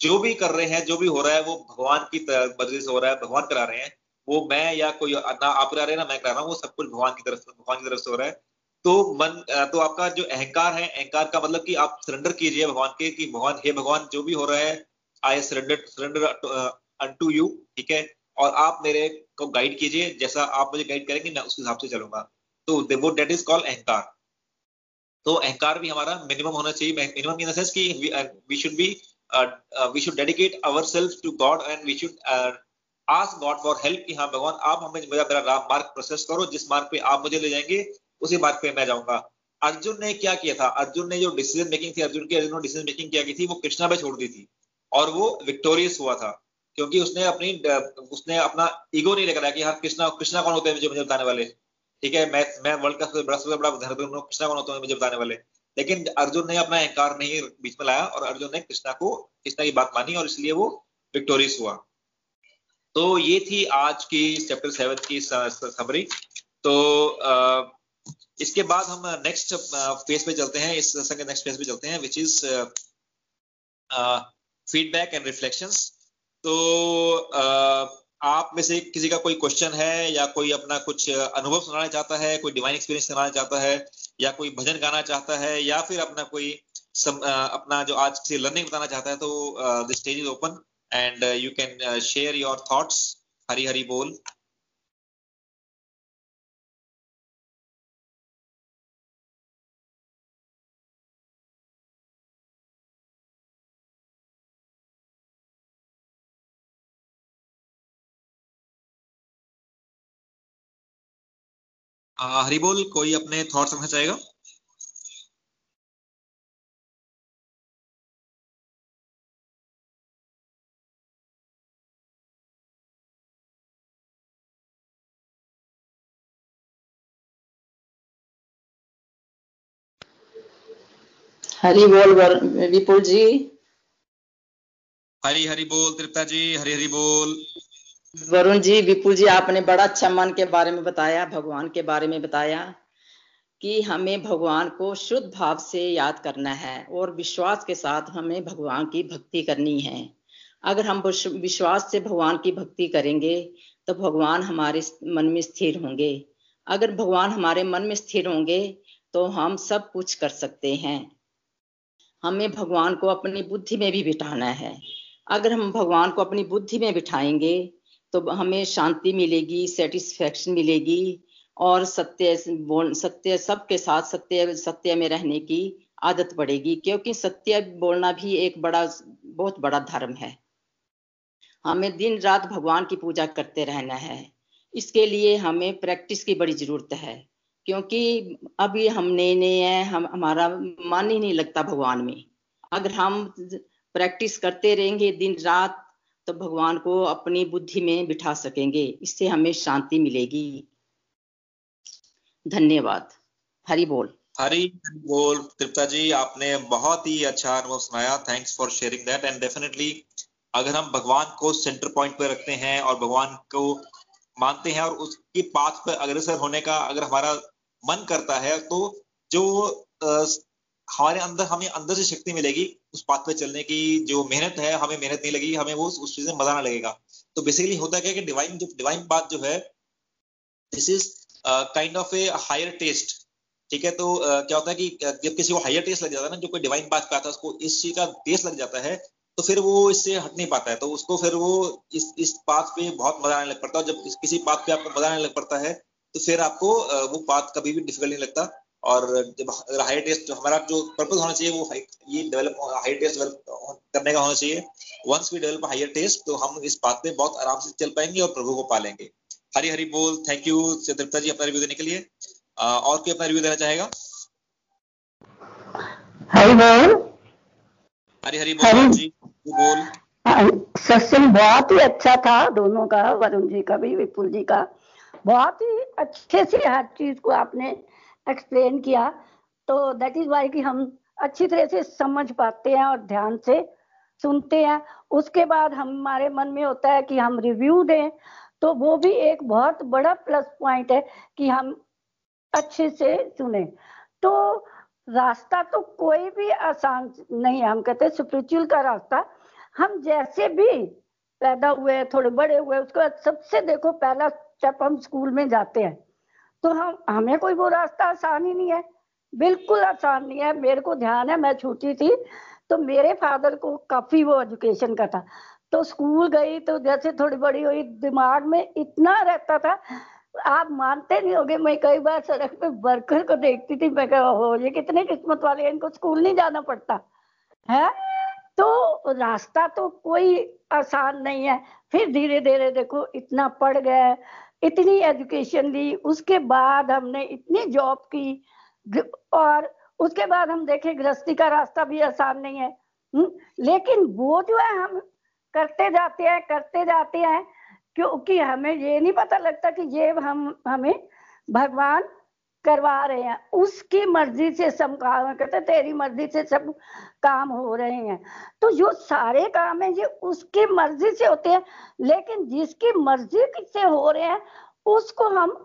जो भी कर रहे हैं, जो भी हो रहा है, वो भगवान की मर्ज़ी से हो रहा है, भगवान करा रहे हैं। वो मैं या कोई ना आप करा रहे हैं ना, मैं करा रहा हूँ, वो सब कुछ भगवान की तरफ़ से, भगवान की तरफ़ से हो रहा है। तो मन तो आपका जो अहंकार है, अहंकार का मतलब कि आप सरेंडर कीजिए भगवान के कि भगवान, हे भगवान, जो भी हो रहा है I surrender surrender to you ठीक है? और आप मेरे को गाइड कीजिए, जैसा आप मुझे गाइड करेंगे, मैं उस हिसाब से चलूँगा। तो वो डेट इज़ कॉल्ड अहंकार। तो अहंकार भी हमारा मिनिमम होना चाहिए मिनिमम इन द सेंस कि we should be we should dedicate our self to God and we should ask God for help कि हाँ भगवान, आप हमें मेरा मेरा मार्ग प्रोसेस करो, जिस मार्ग पे आप मुझे ले जाएँगे, उसी मार्ग पे मैं जाऊँगा। अर्जुन ने क्या किया था? अर्जुन ने जो डिसीज़न मेकिंग थी, अर्जुन की, अर्जुन डिसीज़न मेकिंग क्या की थी? वो कृष्णा पे छोड़ दी थी और वो विक्टोरियस हुआ था क्योंकि उसने अपनी उसने अपना ईगो नहीं लेकर आया कि हाँ कृष्णा कृष्णा कौन होते हैं मुझे मुझे बताने वाले? ठीक है, मैं मैं वर्ल्ड का सबसे बड़ा सबसे बड़ा धर्म, कृष्णा कौन होते हैं मुझे बताने वाले? लेकिन अर्जुन ने अपना अहंकार नहीं बीच में लाया और अर्जुन ने कृष्णा को कृष्णा की बात मानी और इसलिए वो विक्टोरियस हुआ। तो ये थी आज की चैप्टर सेवन की समरी तो इसके बाद हम नेक्स्ट फ़ेज़ पे चलते हैं इस सत्संग के नेक्स्ट फ़ेज़ पे चलते हैं which is feedback and reflections तो uh, आप में से किसी का कोई क्वेश्चन है या कोई अपना कुछ अनुभव सुनाना चाहता है कोई डिवाइन एक्सपीरियंस सुनाना चाहता है या कोई भजन गाना चाहता है या फिर अपना कोई सम, आ, अपना जो आज से लर्निंग बताना चाहता है तो the stage is open and you can share your thoughts Hari Hari बोल। हरिबोल कोई अपने थॉट्स रखना चाहेगा? हरी बोल विपुल जी। हरी हरी बोल तृप्ता जी हरी हरी बोल। वरुण जी, विपुल जी, आपने बड़ा अच्छा मन के बारे में बताया, भगवान के बारे में बताया कि हमें भगवान को शुद्ध भाव से याद करना है और विश्वास के साथ हमें भगवान की भक्ति करनी है। अगर हम विश्वास से भगवान की भक्ति करेंगे तो भगवान हमारे मन में स्थिर होंगे। अगर भगवान हमारे मन में स्थिर होंगे तो हम सब कुछ कर सकते हैं। हमें भगवान को अपनी बुद्धि में भी बिठाना है। अगर हम भगवान को अपनी बुद्धि में बिठाएँगे तो हमें शांति मिलेगी सेटिस्फेक्शन मिलेगी और सत्य, बोल, सत्य, सबके साथ सत्य सत्य में रहने की आदत पड़ेगी क्योंकि सत्य बोलना भी एक बड़ा, बहुत बड़ा धर्म है। हमें दिन रात भगवान की पूजा करते रहना है। इसके लिए हमें प्रैक्टिस की बड़ी ज़रूरत है क्योंकि अभी हम नए नए हैं, हम, हमारा मन ही नहीं लगता भगवान में। अगर हम प्रैक्टिस करते रहेंगे दिन रात तो भगवान को अपनी बुद्धि में बिठा सकेंगे। इससे हमें शांति मिलेगी। धन्यवाद। हरि बोल। हरी बोल। तृप्ता जी, आपने बहुत ही अच्छा अनुभव सुनाया। Thanks for sharing that and definitely अगर हम भगवान को सेंटर पॉइंट पे रखते हैं और भगवान को मानते हैं और उसकी पाथ पर अग्रसर होने का अगर हमारा मन करता है तो जो हमारे अंदर हमें अंदर से शक्ति मिलेगी उस पाथ पे चलने की। जो मेहनत है हमें मेहनत नहीं लगेगी हमें वो उस चीज़ में मज़ा ना लगेगा। तो बेसिकली होता क्या कि डिवाइन जो डिवाइन पाथ जो है this is kind of a higher test ठीक है? तो uh, क्या होता है कि जब किसी को हायर टेस्ट लग जाता है ना जो कोई डिवाइन पाथ का आता है उसको इस चीज़ का टेस्ट लग जाता है तो फिर वो इससे हट नहीं पाता है। तो उसको फिर वो इस इस पाथ पे बहुत मज़ा आने लग पड़ता है। जब किसी पाथ पे आपको मज़ा आने लग पड़ता है तो फिर आपको वो पाथ कभी भी डिफ़िकल्ट नहीं लगता। और जब हाई टेस्ट हमारा जो पर्पज होना चाहिए वो ये डेवलप हाई टेस्ट डेवलप करने का होना चाहिए। Once we develop higher test तो हम इस बात पे बहुत आराम से चल पाएँगे और प्रभु को पालेंगे। हरी हरी बोल थैंक यू तृप्ता जी अपना रिव्यू देने के लिए। और कोई अपना रिव्यू देना चाहेगा? हरी बोल। हरी हरी बोल जी बोल। हाँ, सत्संग बहुत ही अच्छा था दोनों का वरुण जी का भी विपुल जी का। बहुत ही अच्छे से हर चीज़ को आपने एक्सप्लेन किया तो दैट इज़ वाई कि हम अच्छी तरह से समझ पाते हैं और ध्यान से सुनते हैं। उसके बाद हमारे मन में होता है कि हम रिव्यू दें तो वो भी एक बहुत बड़ा प्लस पॉइंट है कि हम अच्छे से सुने। तो रास्ता तो कोई भी आसान नहीं हम कहते स्पिरिचुअल का रास्ता। हम जैसे भी पैदा हुए, थोड़े बड़े हुए, उसके बाद सबसे देखो, पहला स्टेप हम स्कूल में जाते हैं। तो हम, हमें कोई वो रास्ता आसान ही नहीं है। बिल्कुल आसान नहीं है। मेरे को ध्यान है, मैं छोटी थी तो मेरे फादर को काफ़ी वो एजुकेशन का था। तो स्कूल गई तो जैसे थोड़ी बड़ी हुई, दिमाग में इतना रहता था, आप मानते नहीं होगे, मैं कई बार सड़क पे वर्कर को देखती थी, मैं हो ये कितने किस्मत वाले इनको स्कूल नहीं जाना पड़ता। है? तो रास्ता तो कोई आसान नहीं है। फिर धीरे धीरे देखो, इतना पढ़ गए इतनी एजुकेशन ली, उसके बाद हमने इतनी जॉब की और उसके बाद हम देखे गृहस्थी का रास्ता भी आसान नहीं है हुँ? लेकिन वो जो है हम करते जाते हैं, करते जाते हैं, क्योंकि हमें ये नहीं पता लगता कि ये हम, हमें भगवान करवा रहे हैं। उसकी मर्ज़ी से सब काम कहते तेरी मर्ज़ी से सब काम हो रहे हैं। तो जो सारे काम है ये उसकी मर्ज़ी से होते हैं, लेकिन जिसकी मर्ज़ी से हो रहे हैं, उसको हम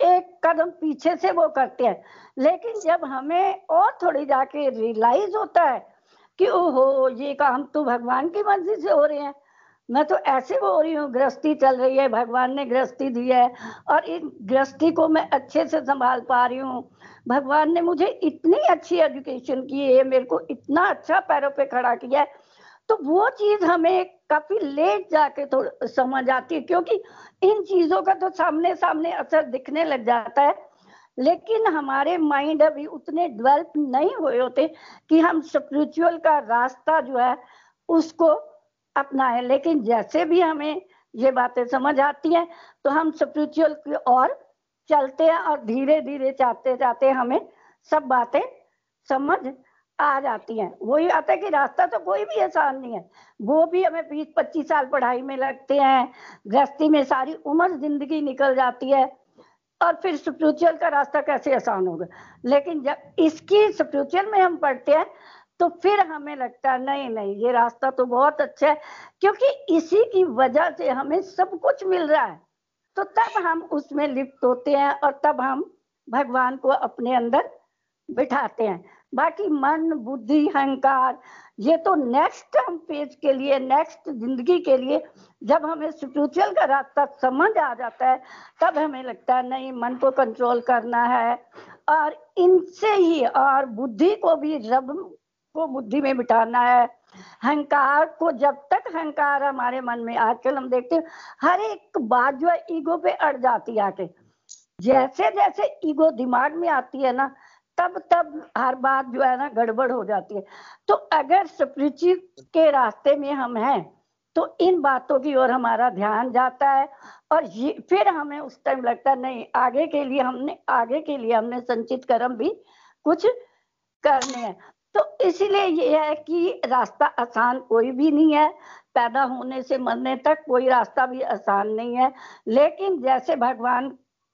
एक कदम पीछे से वो करते हैं। लेकिन जब हमें और थोड़ी जाके रियलाइज़ होता है कि ओहो, ये काम तो भगवान की मर्ज़ी से हो रहे हैं मैं तो ऐसे हो रही हूँ, गृहस्थी चल रही है, भगवान ने गृहस्थी दी है और इन गृहस्थी को मैं अच्छे से संभाल पा रही हूँ। भगवान ने मुझे इतनी अच्छी एजुकेशन की है, मेरे को इतना अच्छा पैरों पे खड़ा किया है। तो वो चीज़ हमें काफ़ी लेट जाके थोड़ा समझ आती है, क्योंकि इन चीज़ों का तो सामने सामने असर दिखने लग जाता है। लेकिन हमारे माइंड अभी उतने डेवलप नहीं हुए होते कि हम स्पिरिचुअल का रास्ता जो है, उसको अपनाए लेकिन जैसे भी हमें ये बातें समझ आती हैं तो हम स्पिरिचुअल की ओर चलते हैं और धीरे धीरे चाहते जाते हमें सब बातें समझ आ जाती हैं। वही आता है कि रास्ता तो कोई भी आसान नहीं है। वो भी हमें बीस पच्चीस साल पढ़ाई में लगते हैं, गृहस्थी में सारी उम्र ज़िंदगी निकल जाती है, और फिर स्पिरिचुअल का रास्ता कैसे आसान होगा? लेकिन जब इसकी स्पिरिचुअल में हम पढ़ते हैं तो फिर हमें लगता है, नहीं नहीं, ये रास्ता तो बहुत अच्छा है, क्योंकि इसी की वजह से हमें सब कुछ मिल रहा है। तो तब हम उसमें लिप्त होते हैं और तब हम भगवान को अपने अंदर बिठाते हैं। बाकी मन, बुद्धि, अहंकार, ये तो नेक्स्ट हम पेज के लिए नेक्स्ट ज़िंदगी के लिए, जब हमें स्पिरिचुअल का रास्ता समझ आ जाता है, तब हमें लगता है, नहीं, मन को कंट्रोल करना है। और इनसे ही और बुद्धि को भी रब को बुद्धि में बिठाना है। अहंकार को जब तक अहंकार हमारे मन में आजकल हम देखते हर एक बात जो है ईगो पे अड़ जाती है आके। जैसे जैसे ईगो दिमाग में आती है ना, तब तब हर बात जो है ना गड़बड़ हो जाती है। तो अगर स्पिरिचुअल के रास्ते में हम हैं तो इन बातों की ओर हमारा ध्यान जाता है और ये फिर हमें उस टाइम लगता है, नहीं, आगे के लिए हमने, आगे के लिए हमने संचित कर्म भी कुछ करने हैं। तो इसीलिए ये है कि रास्ता आसान कोई भी नहीं है। पैदा होने से मरने तक कोई रास्ता भी आसान नहीं है। लेकिन जैसे भगवान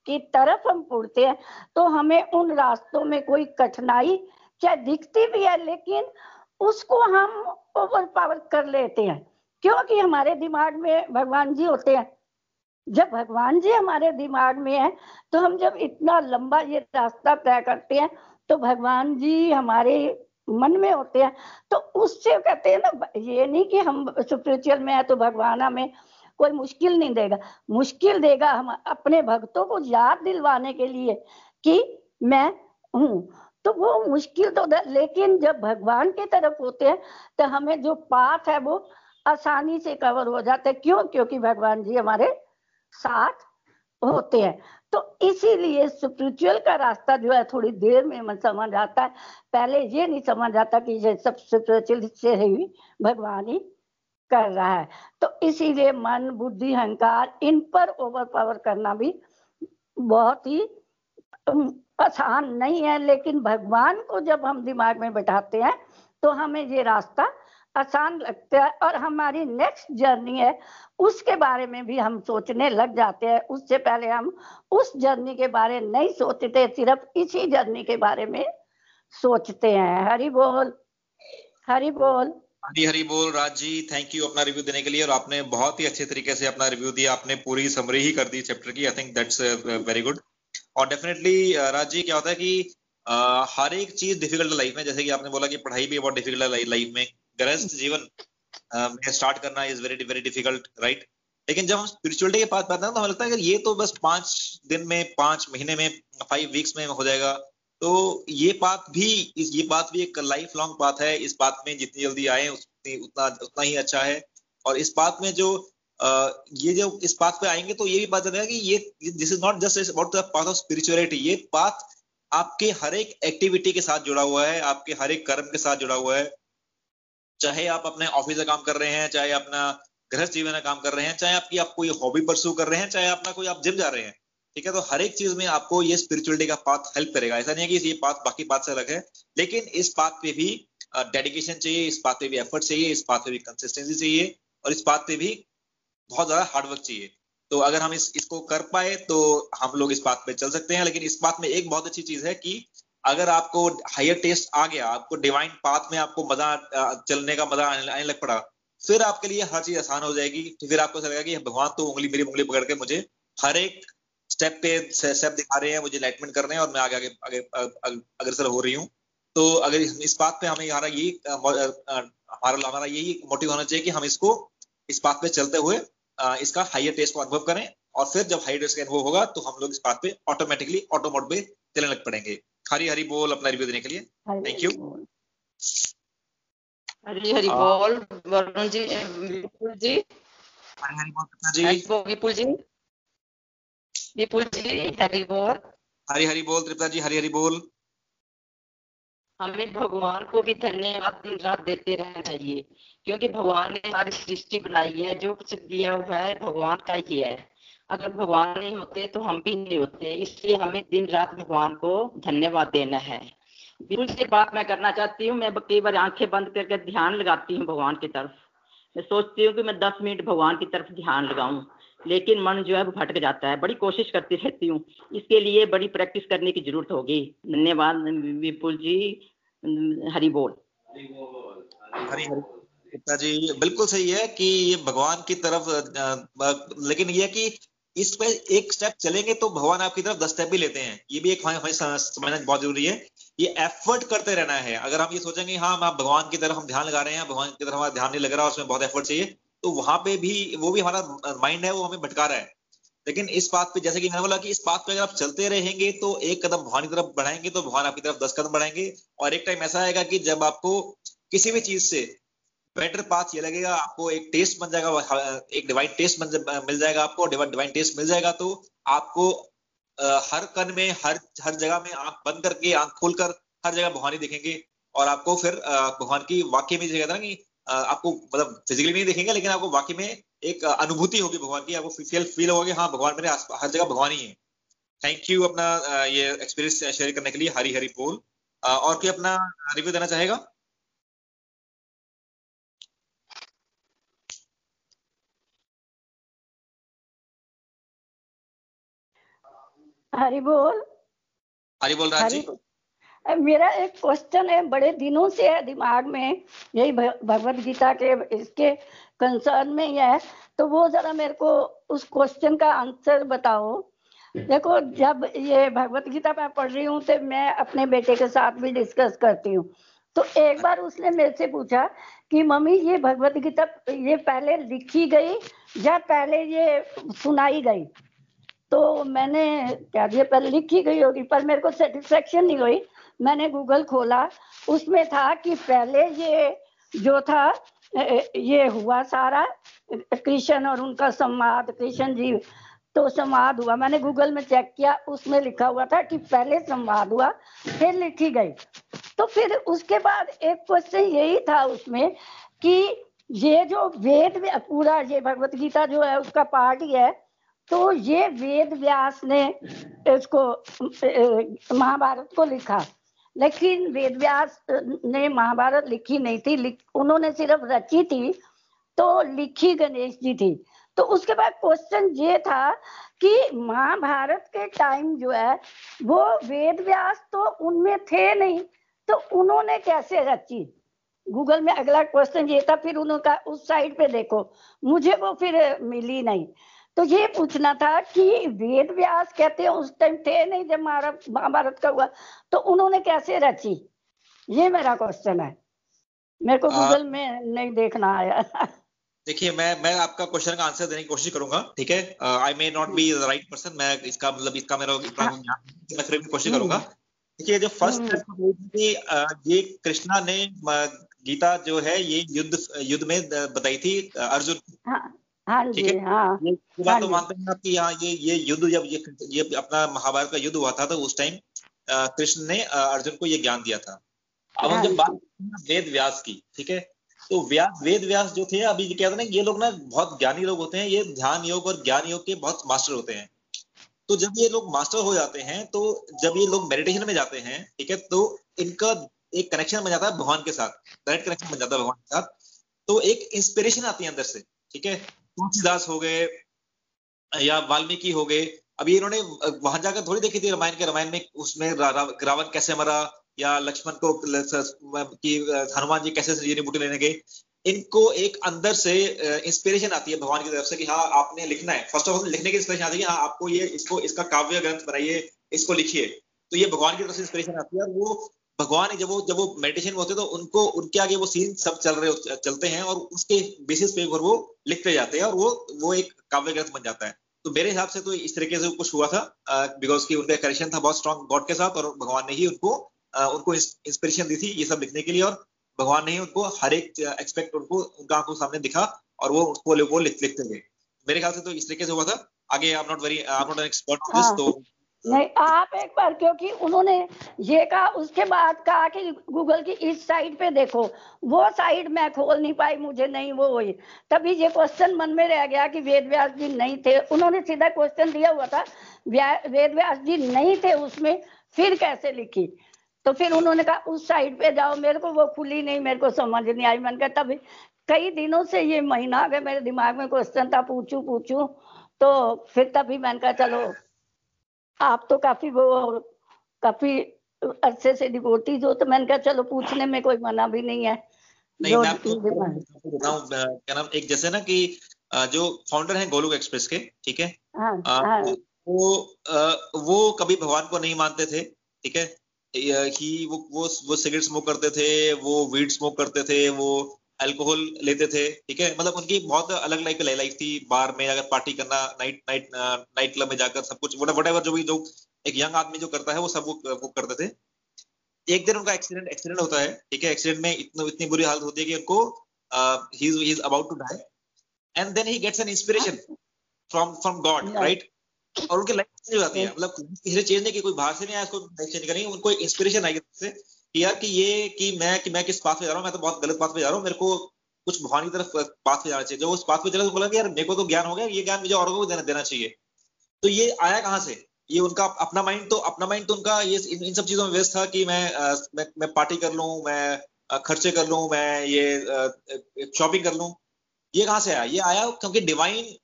की तरफ़ हम उड़ते हैं तो हमें उन रास्तों में कोई कठिनाई क्या दिखती भी है, लेकिन उसको हम ओवर पावर कर लेते हैं। क्योंकि हमारे दिमाग में भगवान जी होते हैं। जब भगवान जी हमारे दिमाग में है तो हम जब इतना लंबा ये रास्ता तय करते हैं तो भगवान जी हमारे मन में होते हैं। तो उससे कहते हैं ना, ये नहीं कि हम स्पिरिचुअल में है तो भगवान हमें कोई मुश्किल नहीं देगा। मुश्किल देगा हम अपने भक्तों को याद दिलवाने के लिए कि मैं हूँ। तो वो मुश्किल तो लेकिन जब भगवान की तरफ़ होते हैं तो हमें जो पाथ है वो आसानी से कवर हो जाते हैं। क्यों? क्योंकि भगवान जी हमारे साथ होते हैं। तो इसीलिए स्पिरिचुअल का रास्ता जो है थोड़ी देर में समझ आता है। पहले ये नहीं समझ आता कि ये सब स्पिरिचुअल से ही भगवान ही कर रहा है। तो इसीलिए मन, बुद्धि, अहंकार, इन पर ओवर पावर करना भी बहुत ही आसान नहीं है। लेकिन भगवान को जब हम दिमाग में बैठाते हैं तो हमें ये रास्ता आसान लगता है और हमारी नेक्स्ट जर्नी है उसके बारे में भी हम सोचने लग जाते हैं। उससे पहले हम उस जर्नी के बारे नहीं सोचते सिर्फ़ इसी जर्नी के बारे में सोचते हैं। हरी बोल हरी बोल। हरी हरी बोल राज जी थैंक यू अपना रिव्यू देने के लिए। और आपने बहुत ही अच्छे तरीके से अपना रिव्यू दिया आपने पूरी समरी ही कर दी चैप्टर की। I think that's very good और डेफिनेटली uh, राज जी क्या होता है कि uh, हर एक चीज़ डिफ़िकल्ट लाइफ में जैसे कि आपने बोला कि पढ़ाई भी बहुत डिफ़िकल्ट है लाइफ में। गृहस्थ जीवन में स्टार्ट करना is very very difficult right लेकिन जब हम स्पिरिचुअलिटी की बात करते हैं तो हमें लगता है कि ये तो बस पाँच दिन में पाँच महीने में फाइव वीक्स में हो जाएगा तो ये बात भी ये बात भी एक लाइफ लॉन्ग बात है इस बात में जितनी जल्दी आए उतनी उतना उतना ही अच्छा है और इस बात में जो ये जो इस बात पे आएँगे तो ये भी बात है कि ये this is not just about the path of spirituality ये बात आपके हर एक एक्टिविटी के साथ जुड़ा हुआ है आपके हर एक कर्म के साथ जुड़ा हुआ है चाहे आप अपने ऑफ़िस का काम कर रहे हैं, चाहे अपना गृहस्थ जीवन का काम कर रहे हैं, चाहे आपकी, आप कोई हॉबी परस्यू कर रहे हैं, चाहे अपना कोई आप जिम जा रहे हैं, ठीक है? तो हर एक चीज़ में आपको ये स्पिरिचुअलिटी का पाथ हेल्प करेगा। ऐसा नहीं है कि ये पाथ बाकी पाथ से अलग है, लेकिन इस बात पे भी डेडिकेशन चाहिए, इस बात पे भी एफर्ट चाहिए, इस बात पे भी कंसिस्टेंसी चाहिए और इस बात पे भी बहुत ज़्यादा हार्डवर्क चाहिए। तो अगर हम इस, इसको कर पाए तो हम लोग इस बात पे चल सकते हैं, लेकिन इस बात में एक बहुत अच्छी चीज़ है कि अगर आपको हायर टेस्ट आ गया, आपको डिवाइन पाथ में आपको मज़ा चलने का मज़ा आने लग पड़ा, फिर आपके लिए हर चीज़ आसान हो जाएगी। तो फिर आपको लगेगा कि भगवान तो उंगली, मेरी उंगली पकड़ के मुझे हर एक स्टेप पे स्टेप दिखा रहे हैं, मुझे लाइटमेंट कर रहे हैं और मैं आगे आगे अग्रसर हो रही हूँ। तो अगर इस बात पे हमें हमारा यही हमारा हमारा यही मोटिव होना चाहिए कि हम इसको, इस बात पे चलते हुए इसका हाइयर टेस्ट को अनुभव करें और फिर जब हाइयर टेस्ट का अनुभव होगा तो हम लोग इस बात पे ऑटोमेटिकली ऑटो मोड पे चलने लग पड़ेंगे। हरी हरी बोल अपना रिव्यू देने के लिए। थैंक यू हरी हरी बोल वरुण जी विपुल जी। हरी हरी बोल जी? विपुल जी। विपुल जी हरी बोल। हरी हरी बोल त्रिपदा जी हरी हरी बोल। हमें भगवान को भी धन्यवाद दिन रात देते रहना चाहिए क्योंकि भगवान ने हमारी सृष्टि बनाई है जो कुछ दिया हुआ है भगवान का ही है। अगर भगवान नहीं होते तो हम भी नहीं होते, इसलिए हमें दिन रात भगवान को धन्यवाद देना है। बिल्कुल से बात मैं करना चाहती हूँ, मैं कई बार आँखें बंद करके ध्यान लगाती हूँ भगवान की तरफ़। मैं सोचती हूँ कि मैं दस मिनट भगवान की तरफ़ ध्यान लगाऊँ, लेकिन मन जो है वो भटक जाता है। बड़ी कोशिश करती रहती हूँ, इसके लिए बड़ी प्रैक्टिस करने की ज़रूरत होगी। धन्यवाद, विपुल जी, हरी बोल। हरी जी बिल्कुल सही है कि ये भगवान की तरफ़ लेकिन ये कि इस पे एक स्टेप चलेंगे तो भगवान आपकी तरफ़ दस स्टेप भी लेते हैं। ये भी एक हमें समझना बहुत ज़रूरी है। ये एफर्ट करते रहना है। अगर हम ये सोचेंगे हाँ हम भगवान की तरफ़ हम ध्यान लगा रहे हैं, भगवान की तरफ़ हमारा ध्यान नहीं लग रहा उसमें बहुत एफर्ट चाहिए तो वहाँ पे भी, वो भी हमारा माइंड है, वो हमें भटका रहा है। लेकिन इस बात पे, जैसे कि मैंने बोला कि इस बात पे अगर आप चलते रहेंगे तो एक कदम भगवान की तरफ़ बढ़ाएँगे तो भगवान आपकी तरफ़ दस कदम बढ़ाएँगे। और एक टाइम ऐसा आएगा कि जब आपको किसी भी चीज़ से बेटर पाथ ये लगेगा, आपको एक टेस्ट बन जाएगा एक डिवाइन टेस्ट बन मिल जाएगा आपको डिवाइन टेस्ट मिल जाएगा तो आपको हर कन में, हर हर जगह में आँख बंद करके, आँख खोलकर हर जगह भगवान ही दिखेंगे। और आपको फिर भगवान की वाक्य में जगह ना कि आपको मतलब फिजिकली नहीं देखेंगे, लेकिन आपको वाक्य में एक अनुभूति होगी भगवान की, आपको फील फील होगा हाँ भगवान मेरे हर जगह भगवान ही है। थैंक यू अपना ये एक्सपीरियंस शेयर करने के लिए हरी हरी बोल और कोई अपना रिव्यू देना चाहेगा? हरी बोल। हरी बोल राज जी। मेरा एक क्वेश्चन है बड़े दिनों से है दिमाग में यही भगवत गीता के इसके कंसर्न में ही है। तो वो जरा मेरे को उस क्वेश्चन का आंसर बताओ। देखो जब ये भगवत गीता मैं पढ़ रही हूँ तो मैं अपने बेटे के साथ भी डिस्कस करती हूँ। तो एक बार उसने मेरे से पूछा कि मम्मी ये भगवत गीता ये पहले लिखी गई या पहले ये सुनाई गई? तो मैंने क्या दिया पहले लिखी गई होगी, पर मेरे को सेटिस्फेक्शन नहीं हुई। मैंने गूगल खोला, उसमें था कि पहले ये जो था ये हुआ सारा, कृष्ण और उनका संवाद, कृष्ण जी तो संवाद हुआ। मैंने गूगल में चेक किया, उसमें लिखा हुआ था कि पहले संवाद हुआ, फिर लिखी गई। तो फिर उसके बाद एक क्वेश्चन यही था उसमें कि ये जो वेद पूरा ये भगवत गीता जो है, उसका पार्ट ही है तो ये वेद व्यास ने इसको महाभारत को लिखा। लेकिन वेद व्यास ने महाभारत लिखी नहीं थी उन्होंने सिर्फ़ रची थी तो लिखी गणेश जी थी। तो उसके बाद क्वेश्चन ये था कि महाभारत के टाइम जो है, वो वेद व्यास तो उनमें थे नहीं तो उन्होंने कैसे रची? गूगल में अगला क्वेश्चन ये था, फिर उन्होंने उस साइड पे देखो। मुझे वो फिर मिली नहीं। तो ये पूछना था कि वेद व्यास कहते हैं उस टाइम थे नहीं जब महाभारत का हुआ तो उन्होंने कैसे रची? ये मेरा क्वेश्चन है। मेरे को गूगल में नहीं देखना आया। देखिए मैं मैं आपका क्वेश्चन का आंसर देने की कोशिश करूँगा ठीक है? I may not be right person मैं इसका मतलब इसका मेरा हाँ। मैं फिर भी कोशिश करूँगा। हम्म। देखिए जो फ़र्स्ट हम्म। ये कृष्णा ने गीता जो है ये युद्ध युद्ध में बताई थी अर्जुन हाँ, हाँ ठीक है? हाँ, ये बात हाँ तो मानते हैं कि यहाँ ये ये युद्ध जब ये ये अपना महाभारत का युद्ध हुआ था तो उस टाइम कृष्ण ने अर्जुन को ये ज्ञान दिया था। अब हम जब बात वेद व्यास की ठीक है? तो व्यास वेद व्यास जो थे अभी क्या ना ये लोग ना बहुत ज्ञानी लोग होते हैं ये ध्यान योग और ज्ञान योग के बहुत मास्टर होते हैं। तो जब ये लोग मास्टर हो जाते हैं तो जब ये लोग मेडिटेशन में जाते हैं ठीक है तो इनका एक कनेक्शन बन जाता है भगवान के साथ डायरेक्ट कनेक्शन बन जाता है भगवान के साथ। तो एक इंस्पिरेशन आती है अंदर से ठीक है? तुलसीदास हो गए, या वाल्मीकि हो गए। अभी इन्होंने, वहाँ जाकर थोड़ी देखी थी रामायण के। रामायण में उसमें रावण कैसे मरा, या लक्ष्मण को कि हनुमान जी कैसे जड़ी बूटी लेने गए। इनको एक अंदर से इंस्पिरेशन आती है भगवान की तरफ़ से कि हाँ आपने लिखना है। फ़र्स्ट ऑफ़ ऑल लिखने की इंस्पिरेशन आती है हाँ आपको ये, इसको, इसका काव्य ग्रंथ बनाइए, इसको लिखिए। तो ये भगवान की तरफ़ से इंस्पिरेशन आती है और वो भगवान जब वो जब वो मेडिटेशन में होते तो उनको उनके आगे वो सीन सब चल रहे चलते हैं और उसके बेसिस पे वो लिखते जाते हैं और वो वो एक काव्य ग्रंथ बन जाता है। तो मेरे हिसाब से तो इस तरीके से कुछ हुआ था बिकॉज़ की उनका कनेक्शन था बहुत स्ट्रॉन्ग गॉड के साथ और भगवान ने ही उनको उनको इंस्पिरेशन दी थी ये सब लिखने के लिए और भगवान ने ही उनको हर एक एक्सपेक्ट उनको उनका आँखों सामने दिखा और वो उसको वो लिखते गए। मेरे ख्याल से तो इस तरीके से हुआ था। आगे आप नॉट वेरी आप नॉट एन एक्सपर्ट दिस तो नहीं, आप एक बार, क्योंकि उन्होंने ये कहा, उसके बाद कहा कि गूगल की इस साइड पे देखो, वो साइड मैं खोल नहीं पाई, मुझे नहीं वो हुई। तभी ये क्वेश्चन मन में रह गया कि वेद व्यास जी नहीं थे। उन्होंने सीधा क्वेश्चन दिया हुआ था वेद व्यास जी नहीं थे उसमें, फिर कैसे लिखी? तो फिर उन्होंने कहा, उस साइड पे जाओ, मेरे को वो खुली नहीं, मेरे को समझ नहीं आई। मैंने कहा, तभी कई दिनों से ये महीना आ गया, मेरे दिमाग में क्वेश्चन था, पूछू पूछू। तो फिर तभी मैंने कहा, चलो आप तो काफ़ी वो काफ़ी अच्छे से डिवोटीज हो तो मैंने कहा चलो पूछने में कोई मना भी नहीं है। नहीं मैं आपको क्या नाम एक जैसे ना कि जो फाउंडर है गोलुक एक्सप्रेस के ठीक है? हाँ, हाँ, वो वो कभी भगवान को नहीं मानते थे ठीक है? कि वो वो वो सिगरेट स्मोक करते थे वो वीड स्मोक करते थे वो अल्कोहल लेते थे ठीक है? मतलब उनकी बहुत अलग लाइफ लाइफ थी बार में अगर पार्टी करना नाइट नाइट नाइट क्लब में जाकर सब कुछ वट एवर जो भी जो एक यंग आदमी जो करता है वो सब वो, वो करते थे। एक दिन उनका एक्सीडेंट एक्सीडेंट होता है ठीक है? एक्सीडेंट में इतनी इतनी बुरी हालत होती है कि उनको he is about to die and then he gets an inspiration from from God right और उनकी लाइफ चेंज हो जाती है। मतलब चेंज नहीं कि कोई बाहर से नहीं आया उसको लाइफ चेंज करेंगे उनको इंस्पिरेशन आई से कि यार कि ये कि मैं कि मैं किस पाथ पे जा रहा हूँ? मैं तो बहुत गलत पाथ पे जा रहा हूँ। मेरे को कुछ भगवान की तरफ़ पाथ पे जाना चाहिए। जब उस पाथ पे चला तो बोला कि यार मेरे को तो ज्ञान हो गया ये ज्ञान मुझे और को देना देना चाहिए। तो ये आया कहाँ से? ये उनका अपना माइंड तो अपना माइंड तो उनका ये इन, इन सब चीज़ों में व्यस्त था कि मैं आ, मैं, मैं पार्टी कर लूँ मैं खर्चे कर लूँ मैं ये शॉपिंग कर लूँ। ये कहाँ से आया? ये आया क्योंकि डिवाइन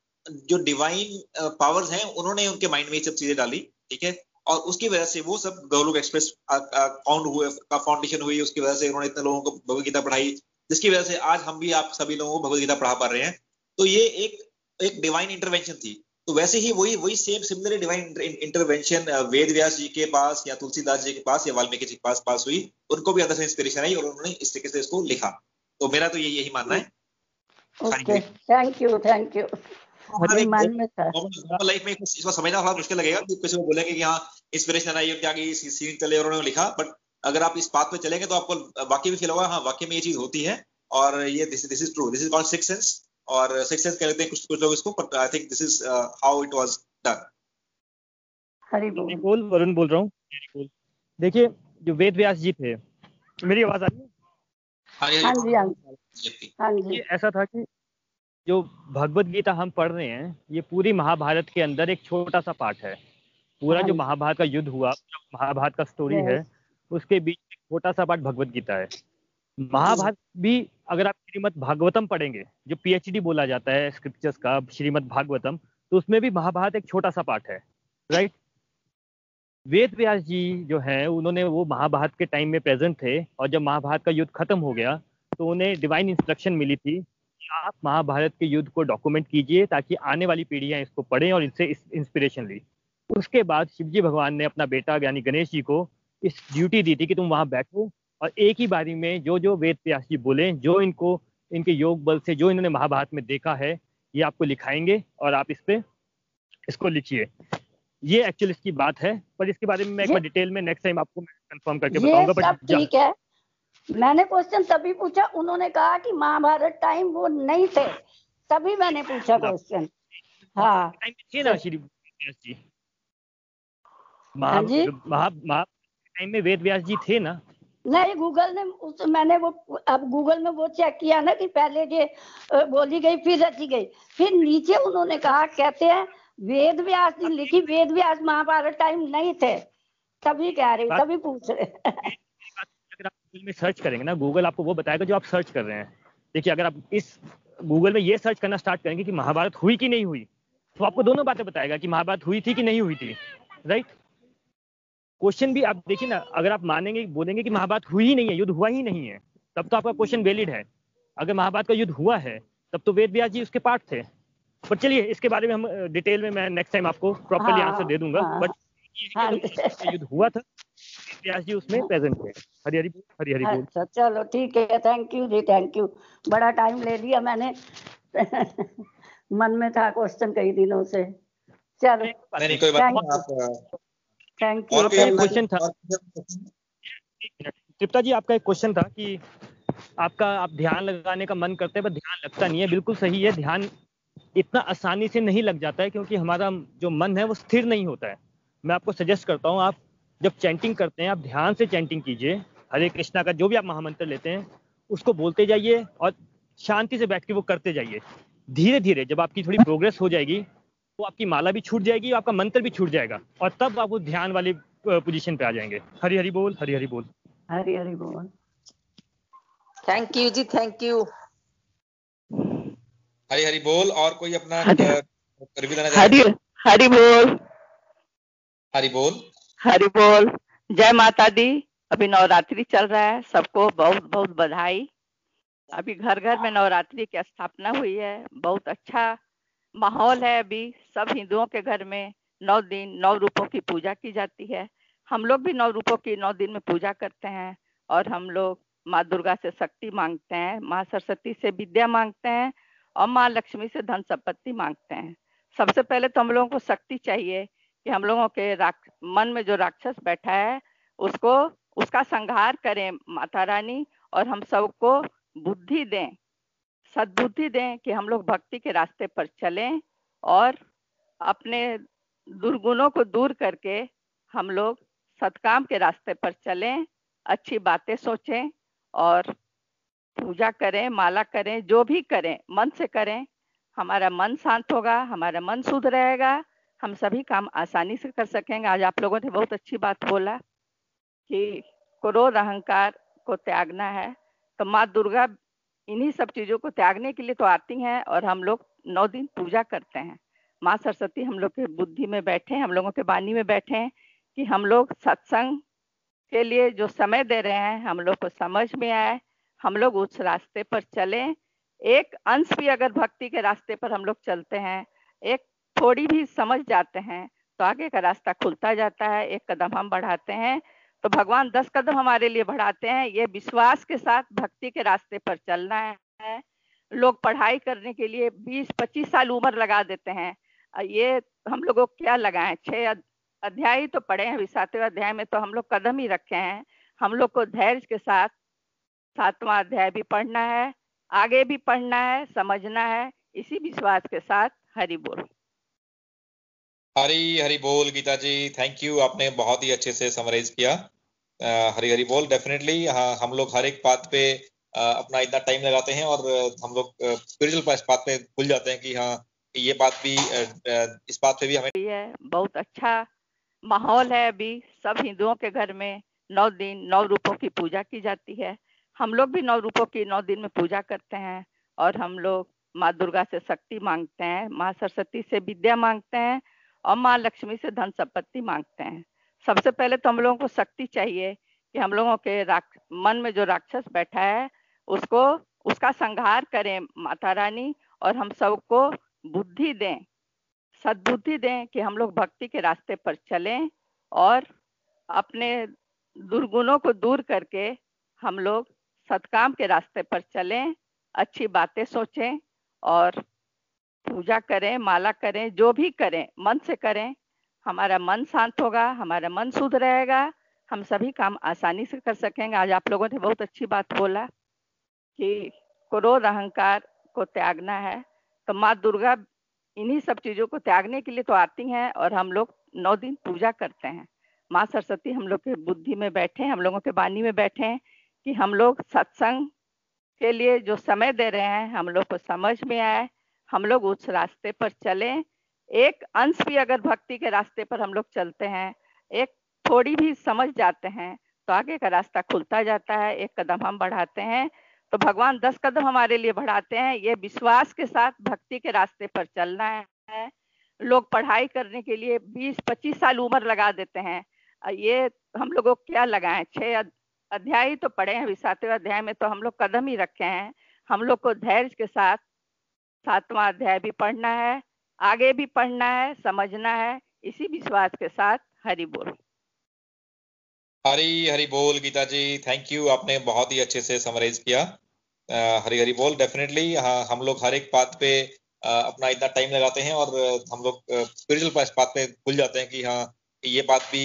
जो डिवाइन पावर्स हैं उन्होंने उनके माइंड में ये सब चीज़ें डाली ठीक है? और उसकी वजह से वो सब गौलोक एक्सप्रेस फाउंड हुए का फाउंडेशन हुई उसकी वजह से उन्होंने इतने लोगों को भगवदगीता पढ़ाई जिसकी वजह से आज हम भी आप सभी लोगों को भगवदगीता पढ़ा पा रहे हैं। तो ये एक एक डिवाइन इंटरवेंशन थी। तो वैसे ही वही वही same similar divine intervention Ved Vyas ji के पास या तुलसीदास जी के पास या वाल्मीकि जी के पास पास हुई। उनको भी अंदर से इंस्पिरेशन आई और उन्होंने इस तरीके से इसको लिखा। तो मेरा तो ये यही मानना है। Thank you thank you life में समझना थोड़ा मुश्किल लगेगा। कि किसी को बोलेंगे कि हाँ इंस्पिरेशन आई क्या कि सीन चले और उन्होंने लिखा बट अगर आप इस बात पे चलेंगे तो आपको वाकई भी फील होगा हाँ वाकई में ये चीज़ होती है और ये this this is true this is called six sense और सिक्स सेंस कहते हैं कुछ कुछ लोग इसको but I think this is how it was done Hari बोल। वरुण बोल रहा हूँ। देखिए जो वेद व्यास जी थे मेरी आवाज़ आ रही है? हाँ हाँ जी हाँ जी। हाँ जी। ये ऐसा था कि जो भगवत गीता हम पढ़ रहे हैं ये पूरी महाभारत के अंदर एक छोटा सा पार्ट है। पूरा जो हाँ। महाभारत का युद्ध हुआ महाभारत का स्टोरी है उसके बीच एक छोटा सा पार्ट भगवत गीता है। महाभारत भी अगर आप श्रीमद भागवतम पढ़ेंगे जो पीएचडी बोला जाता है स्क्रिप्चर्स का श्रीमद भागवतम तो उसमें भी महाभारत एक छोटा सा पार्ट है राइट वेद व्यास जी जो है उन्होंने वो महाभारत के टाइम में प्रेजेंट थे और जब महाभारत का युद्ध खत्म हो गया तो उन्हें डिवाइन इंस्ट्रक्शन मिली थी कि आप महाभारत के युद्ध को डॉक्यूमेंट कीजिए ताकि आने वाली पीढ़ियाँ इसको पढ़ें और इनसे इंस्पिरेशन ली। उसके बाद शिवजी भगवान ने अपना बेटा यानी गणेश जी को इस ड्यूटी दी थी कि तुम वहाँ बैठो और एक ही बारी में जो जो वेद व्यास जी बोले जो इनको इनके योग बल से जो इन्होंने महाभारत में देखा है ये आपको लिखाएँगे और आप इस पे इसको लिखिए। ये एक्चुअली इसकी बात है पर इसके बारे में मैं एक बार डिटेल में नेक्स्ट टाइम आपको मैं कंफर्म करके बताऊँगा बट ठीक है। मैंने क्वेश्चन तभी पूछा उन्होंने कहा कि महाभारत टाइम वो नहीं थे। तभी मैंने पूछा क्वेश्चन हाँ। थे ना श्री हाँ जी? महा महा महा टाइम में वेद व्यास जी थे ना? नहीं गूगल ने उस मैंने वो अब गूगल में वो चेक किया ना कि पहले ये बोली गई फिर रची गई। फिर नीचे उन्होंने कहा कहते हैं वेद व्यास जी लिखी वेद व्यास महाभारत टाइम नहीं थे। तभी कह रहे तभी पूछ रहे। अगर आप गूगल में सर्च करेंगे ना गूगल आपको वो बताएगा जो आप सर्च कर रहे हैं। देखिए अगर आप इस गूगल में ये सर्च करना स्टार्ट करेंगे कि महाभारत हुई कि नहीं हुई तो आपको दोनों बातें बताएगा कि महाभारत हुई थी कि नहीं हुई थी राइट क्वेश्चन भी आप देखिए ना अगर आप मानेंगे बोलेंगे कि महाभारत हुई ही नहीं है युद्ध हुआ ही नहीं है तब तो आपका क्वेश्चन वैलिड है। अगर महाभारत का युद्ध हुआ है तब तो वेद व्यास जी उसके पार्ट थे। पर चलिए इसके बारे में हम डिटेल में मैं नेक्स्ट टाइम आपको प्रॉपरली हाँ, आंसर दे दूँगा। हाँ, बट हाँ। युद्ध हुआ था वेद व्यास जी उसमें प्रेजेंट थे। हरी हरी बोल हरी हरी अच्छा चलो ठीक है thank you ji thank you बड़ा टाइम ले लिया मैंने। मन में था क्वेश्चन कई दिनों से। चलो। नहीं नहीं कोई बात नहीं आप थैंक यू क्वेश्चन था। तृप्ता जी आपका एक क्वेश्चन था कि आपका आप ध्यान लगाने का मन करते हैं पर ध्यान लगता नहीं है। बिल्कुल सही है ध्यान इतना आसानी से नहीं लग जाता है क्योंकि हमारा जो मन है वो स्थिर नहीं होता है। मैं आपको सजेस्ट करता हूँ आप जब चैंटिंग करते हैं आप ध्यान से चैंटिंग कीजिए। हरे कृष्णा का जो भी आप महामंत्र लेते हैं उसको बोलते जाइए और शांति से बैठ के वो करते जाइए। धीरे धीरे जब आपकी थोड़ी प्रोग्रेस हो जाएगी तो आपकी माला भी छूट जाएगी आपका मंत्र भी छूट जाएगा और तब आप उस ध्यान वाली पोजीशन पे आ जाएँगे। हरी हरी बोल हरी हरी बोल। हरी हरी बोल। Thank you ji thank you Hari Hari बोल और कोई अपना देना चाहे? हरि हरि बोल। हरी बोल। हरि बोल। जय माता दी। अभी नवरात्रि चल रहा है सबको बहुत बहुत बधाई। अभी घर घर में नवरात्रि की स्थापना हुई है बहुत अच्छा माहौल है अभी। सब हिंदुओं के घर में नौ दिन, नौ रूपों की पूजा की जाती है। हम लोग भी नौ रूपों की नौ दिन में पूजा करते हैं और हम लोग माँ दुर्गा से शक्ति मांगते हैं, माँ सरस्वती से विद्या मांगते हैं और माँ लक्ष्मी से धन संपत्ति मांगते हैं। सबसे पहले तो हम लोगों को शक्ति चाहिए कि हम लोगों के मन में जो राक्षस बैठा है, उसको, उसका संहार करें माता रानी और हम सबको बुद्धि दें। सद्बुद्धि दें कि हम लोग भक्ति के रास्ते पर चलें और अपने दुर्गुणों को दूर करके हम लोग सत्काम के रास्ते पर चलें, अच्छी बातें सोचें और पूजा करें, माला करें, जो भी करें, मन से करें। हमारा मन शांत होगा, हमारा मन शुद्ध रहेगा, हम सभी काम आसानी से कर सकेंगे। आज आप लोगों ने बहुत अच्छी बात बोला कि क्रोध अहंकार को त्यागना है तो माँ दुर्गा इन्हीं सब चीज़ों को त्यागने के लिए तो आती हैं और हम लोग नौ दिन पूजा करते हैं। माँ सरस्वती हम लोग के बुद्धि में बैठे हैं, हम लोगों के वाणी में बैठे हैं कि हम लोग सत्संग के लिए जो समय दे रहे हैं, हम लोग को समझ में आए, हम लोग उस रास्ते पर चले। एक अंश भी अगर भक्ति के रास्ते पर हम लोग चलते हैं, एक थोड़ी भी समझ जाते हैं तो आगे का रास्ता खुलता जाता है, एक कदम हम बढ़ाते हैं तो भगवान दस कदम हमारे लिए बढ़ाते हैं। ये विश्वास के साथ भक्ति के रास्ते पर चलना है। लोग पढ़ाई करने के लिए 20-25 साल उम्र लगा देते हैं। ये हम लोगों क्या लगा है छह अध्याय तो पढ़े हैं सातवें अध्याय में तो हम लोग कदम ही रखे हैं। हम लोग को धैर्य के साथ सातवां अध्याय भी पढ़ना है, आगे भी पढ़ना है, समझना है, इसी विश्वास के साथ हरि बोल। हरी हरी बोल गीता जी थैंक यू आपने बहुत ही अच्छे से समराइज किया। हरी हरी बोल डेफिनेटली हाँ हम लोग हर एक बात पे अपना इतना टाइम लगाते हैं और हम लोग स्पिरिचुअल बात पे भूल जाते हैं कि हाँ ये बात भी इस बात पे भी हमें है बहुत अच्छा माहौल है अभी, सब हिंदुओं के घर में नौ दिन, नौ रूपों की पूजा की जाती है। हम लोग भी नौ रूपों की नौ दिन में पूजा करते हैं और हम लोग माँ दुर्गा से शक्ति मांगते हैं, माँ सरस्वती से विद्या मांगते हैं और माँ लक्ष्मी से धन संपत्ति मांगते हैं। सबसे पहले तो हम लोगों को शक्ति चाहिए कि हम लोगों के मन में जो राक्षस बैठा है, उसको, उसका संहार करें माता रानी और हम सबको बुद्धि दें। सद्बुद्धि दें कि हम लोग भक्ति के रास्ते पर चलें और अपने दुर्गुणों को दूर करके हम लोग सत्काम के रास्ते पर चलें, अच्छी बातें सोचें और पूजा करें, माला करें, जो भी करें, मन से करें, हमारा मन शांत होगा, हमारा मन शुद्ध रहेगा, हम सभी काम आसानी से कर सकेंगे। आज आप लोगों ने बहुत अच्छी बात बोला कि क्रोध अहंकार को त्यागना है। तो माँ दुर्गा इन्हीं सब चीज़ों को त्यागने के लिए तो आती हैं और हम लोग नौ दिन पूजा करते हैं। माँ सरस्वती हम लोग के बुद्धि में बैठे हम लोगों के बानी में बैठे हैं कि हम लोग सत्संग के लिए जो समय दे रहे हैं, हम लोग को समझ में आए हम लोग उस रास्ते पर चले। एक अंश भी अगर भक्ति के रास्ते पर हम लोग चलते हैं, एक थोड़ी भी समझ जाते हैं तो आगे का रास्ता खुलता जाता है, एक कदम हम बढ़ाते हैं। तो भगवान दस कदम हमारे लिए बढ़ाते हैं। ये विश्वास के साथ भक्ति के रास्ते पर चलना है। लोग पढ़ाई करने के लिए 20-25 साल उम्र लगा देते हैं। ये हम लोगों क्या लगा है छह अध्याय तो पढ़े हैं सातवें अध्याय में तो हम लोग कदम ही रखे हैं। हम लोग को धैर्य के साथ सातवां अध्याय भी पढ़ना है आगे भी पढ़ना है समझना है इसी विश्वास के साथ हरि बोल। हरी हरी बोल गीता जी थैंक यू आपने बहुत ही अच्छे से समराइज किया। हरी हरी बोल डेफिनेटली हाँ हम लोग हर एक बात पे आ, अपना इतना टाइम लगाते हैं और हम लोग स्पिरिचुअल बात पे भूल जाते हैं कि हाँ ये बात भी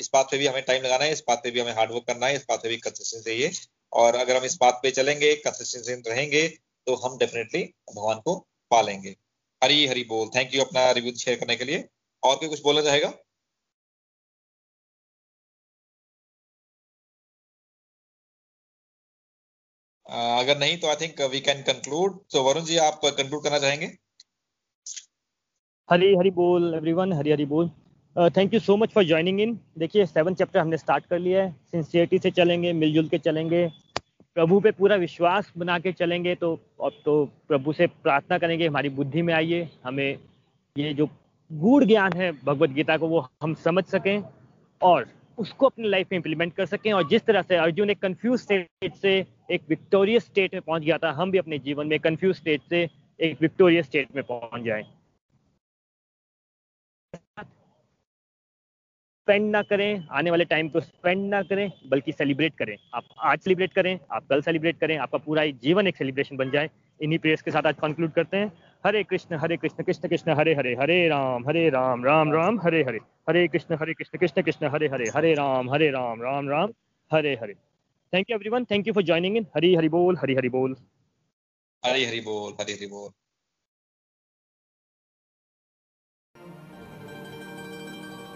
इस बात पे भी हमें टाइम लगाना है इस बात पे भी हमें हार्डवर्क करना है इस बात पे भी कंसिस्टेंस चाहिए। और अगर हम इस बात पे चलेंगे कंसिस्टेंसी रहेंगे तो हम डेफिनेटली भगवान को पालेंगे। हरी हरी बोल। थैंक यू अपना रिव्यू शेयर करने के लिए। और कोई कुछ बोलना चाहेगा? अगर नहीं तो I think we can conclude तो वरुण जी, आप कंक्लूड करना चाहेंगे? हरी हरी बोल एवरीवन हरी हरी बोल। Thank you so much for joining in देखिए सेवन चैप्टर हमने स्टार्ट कर लिया है। सिंसियरिटी से चलेंगे, मिलजुल के चलेंगे। प्रभु पे पूरा विश्वास बना के चलेंगे तो अब तो प्रभु से प्रार्थना करेंगे, हमारी बुद्धि में आइए, हमें ये जो गूढ़ ज्ञान है भगवत गीता को, वो हम समझ सकें और उसको अपनी लाइफ में इंप्लीमेंट कर सकें। और जिस तरह से अर्जुन एक कंफ्यूज स्टेट से एक विक्टोरियस स्टेट में पहुँच गया था, हम भी अपने जीवन में कंफ्यूज स्टेट से एक विक्टोरियस स्टेट में पहुँच जाए। स्पेंड ना करें, आने वाले टाइम को स्पेंड ना करें, बल्कि सेलिब्रेट करें। आप आज सेलिब्रेट करें, आप कल सेलिब्रेट करें, आपका पूरा जीवन एक सेलिब्रेशन बन जाए। इन्हीं प्रेयर्स के साथ आज कंक्लूड करते हैं। Hare Krishna Hare Krishna Krishna Krishna, Hare Hare Hare Ram Hare Ram Ram Ram, Hare Hare. Hare Krishna Hare Krishna Krishna Krishna, Hare Hare Hare Ram Hare Ram Ram Ram, Hare Hare. Thank you everyone thank you for joining in Hari Hari बोल, हरी हरि बोल। हरी हरि बोल, हरी हरि बोल।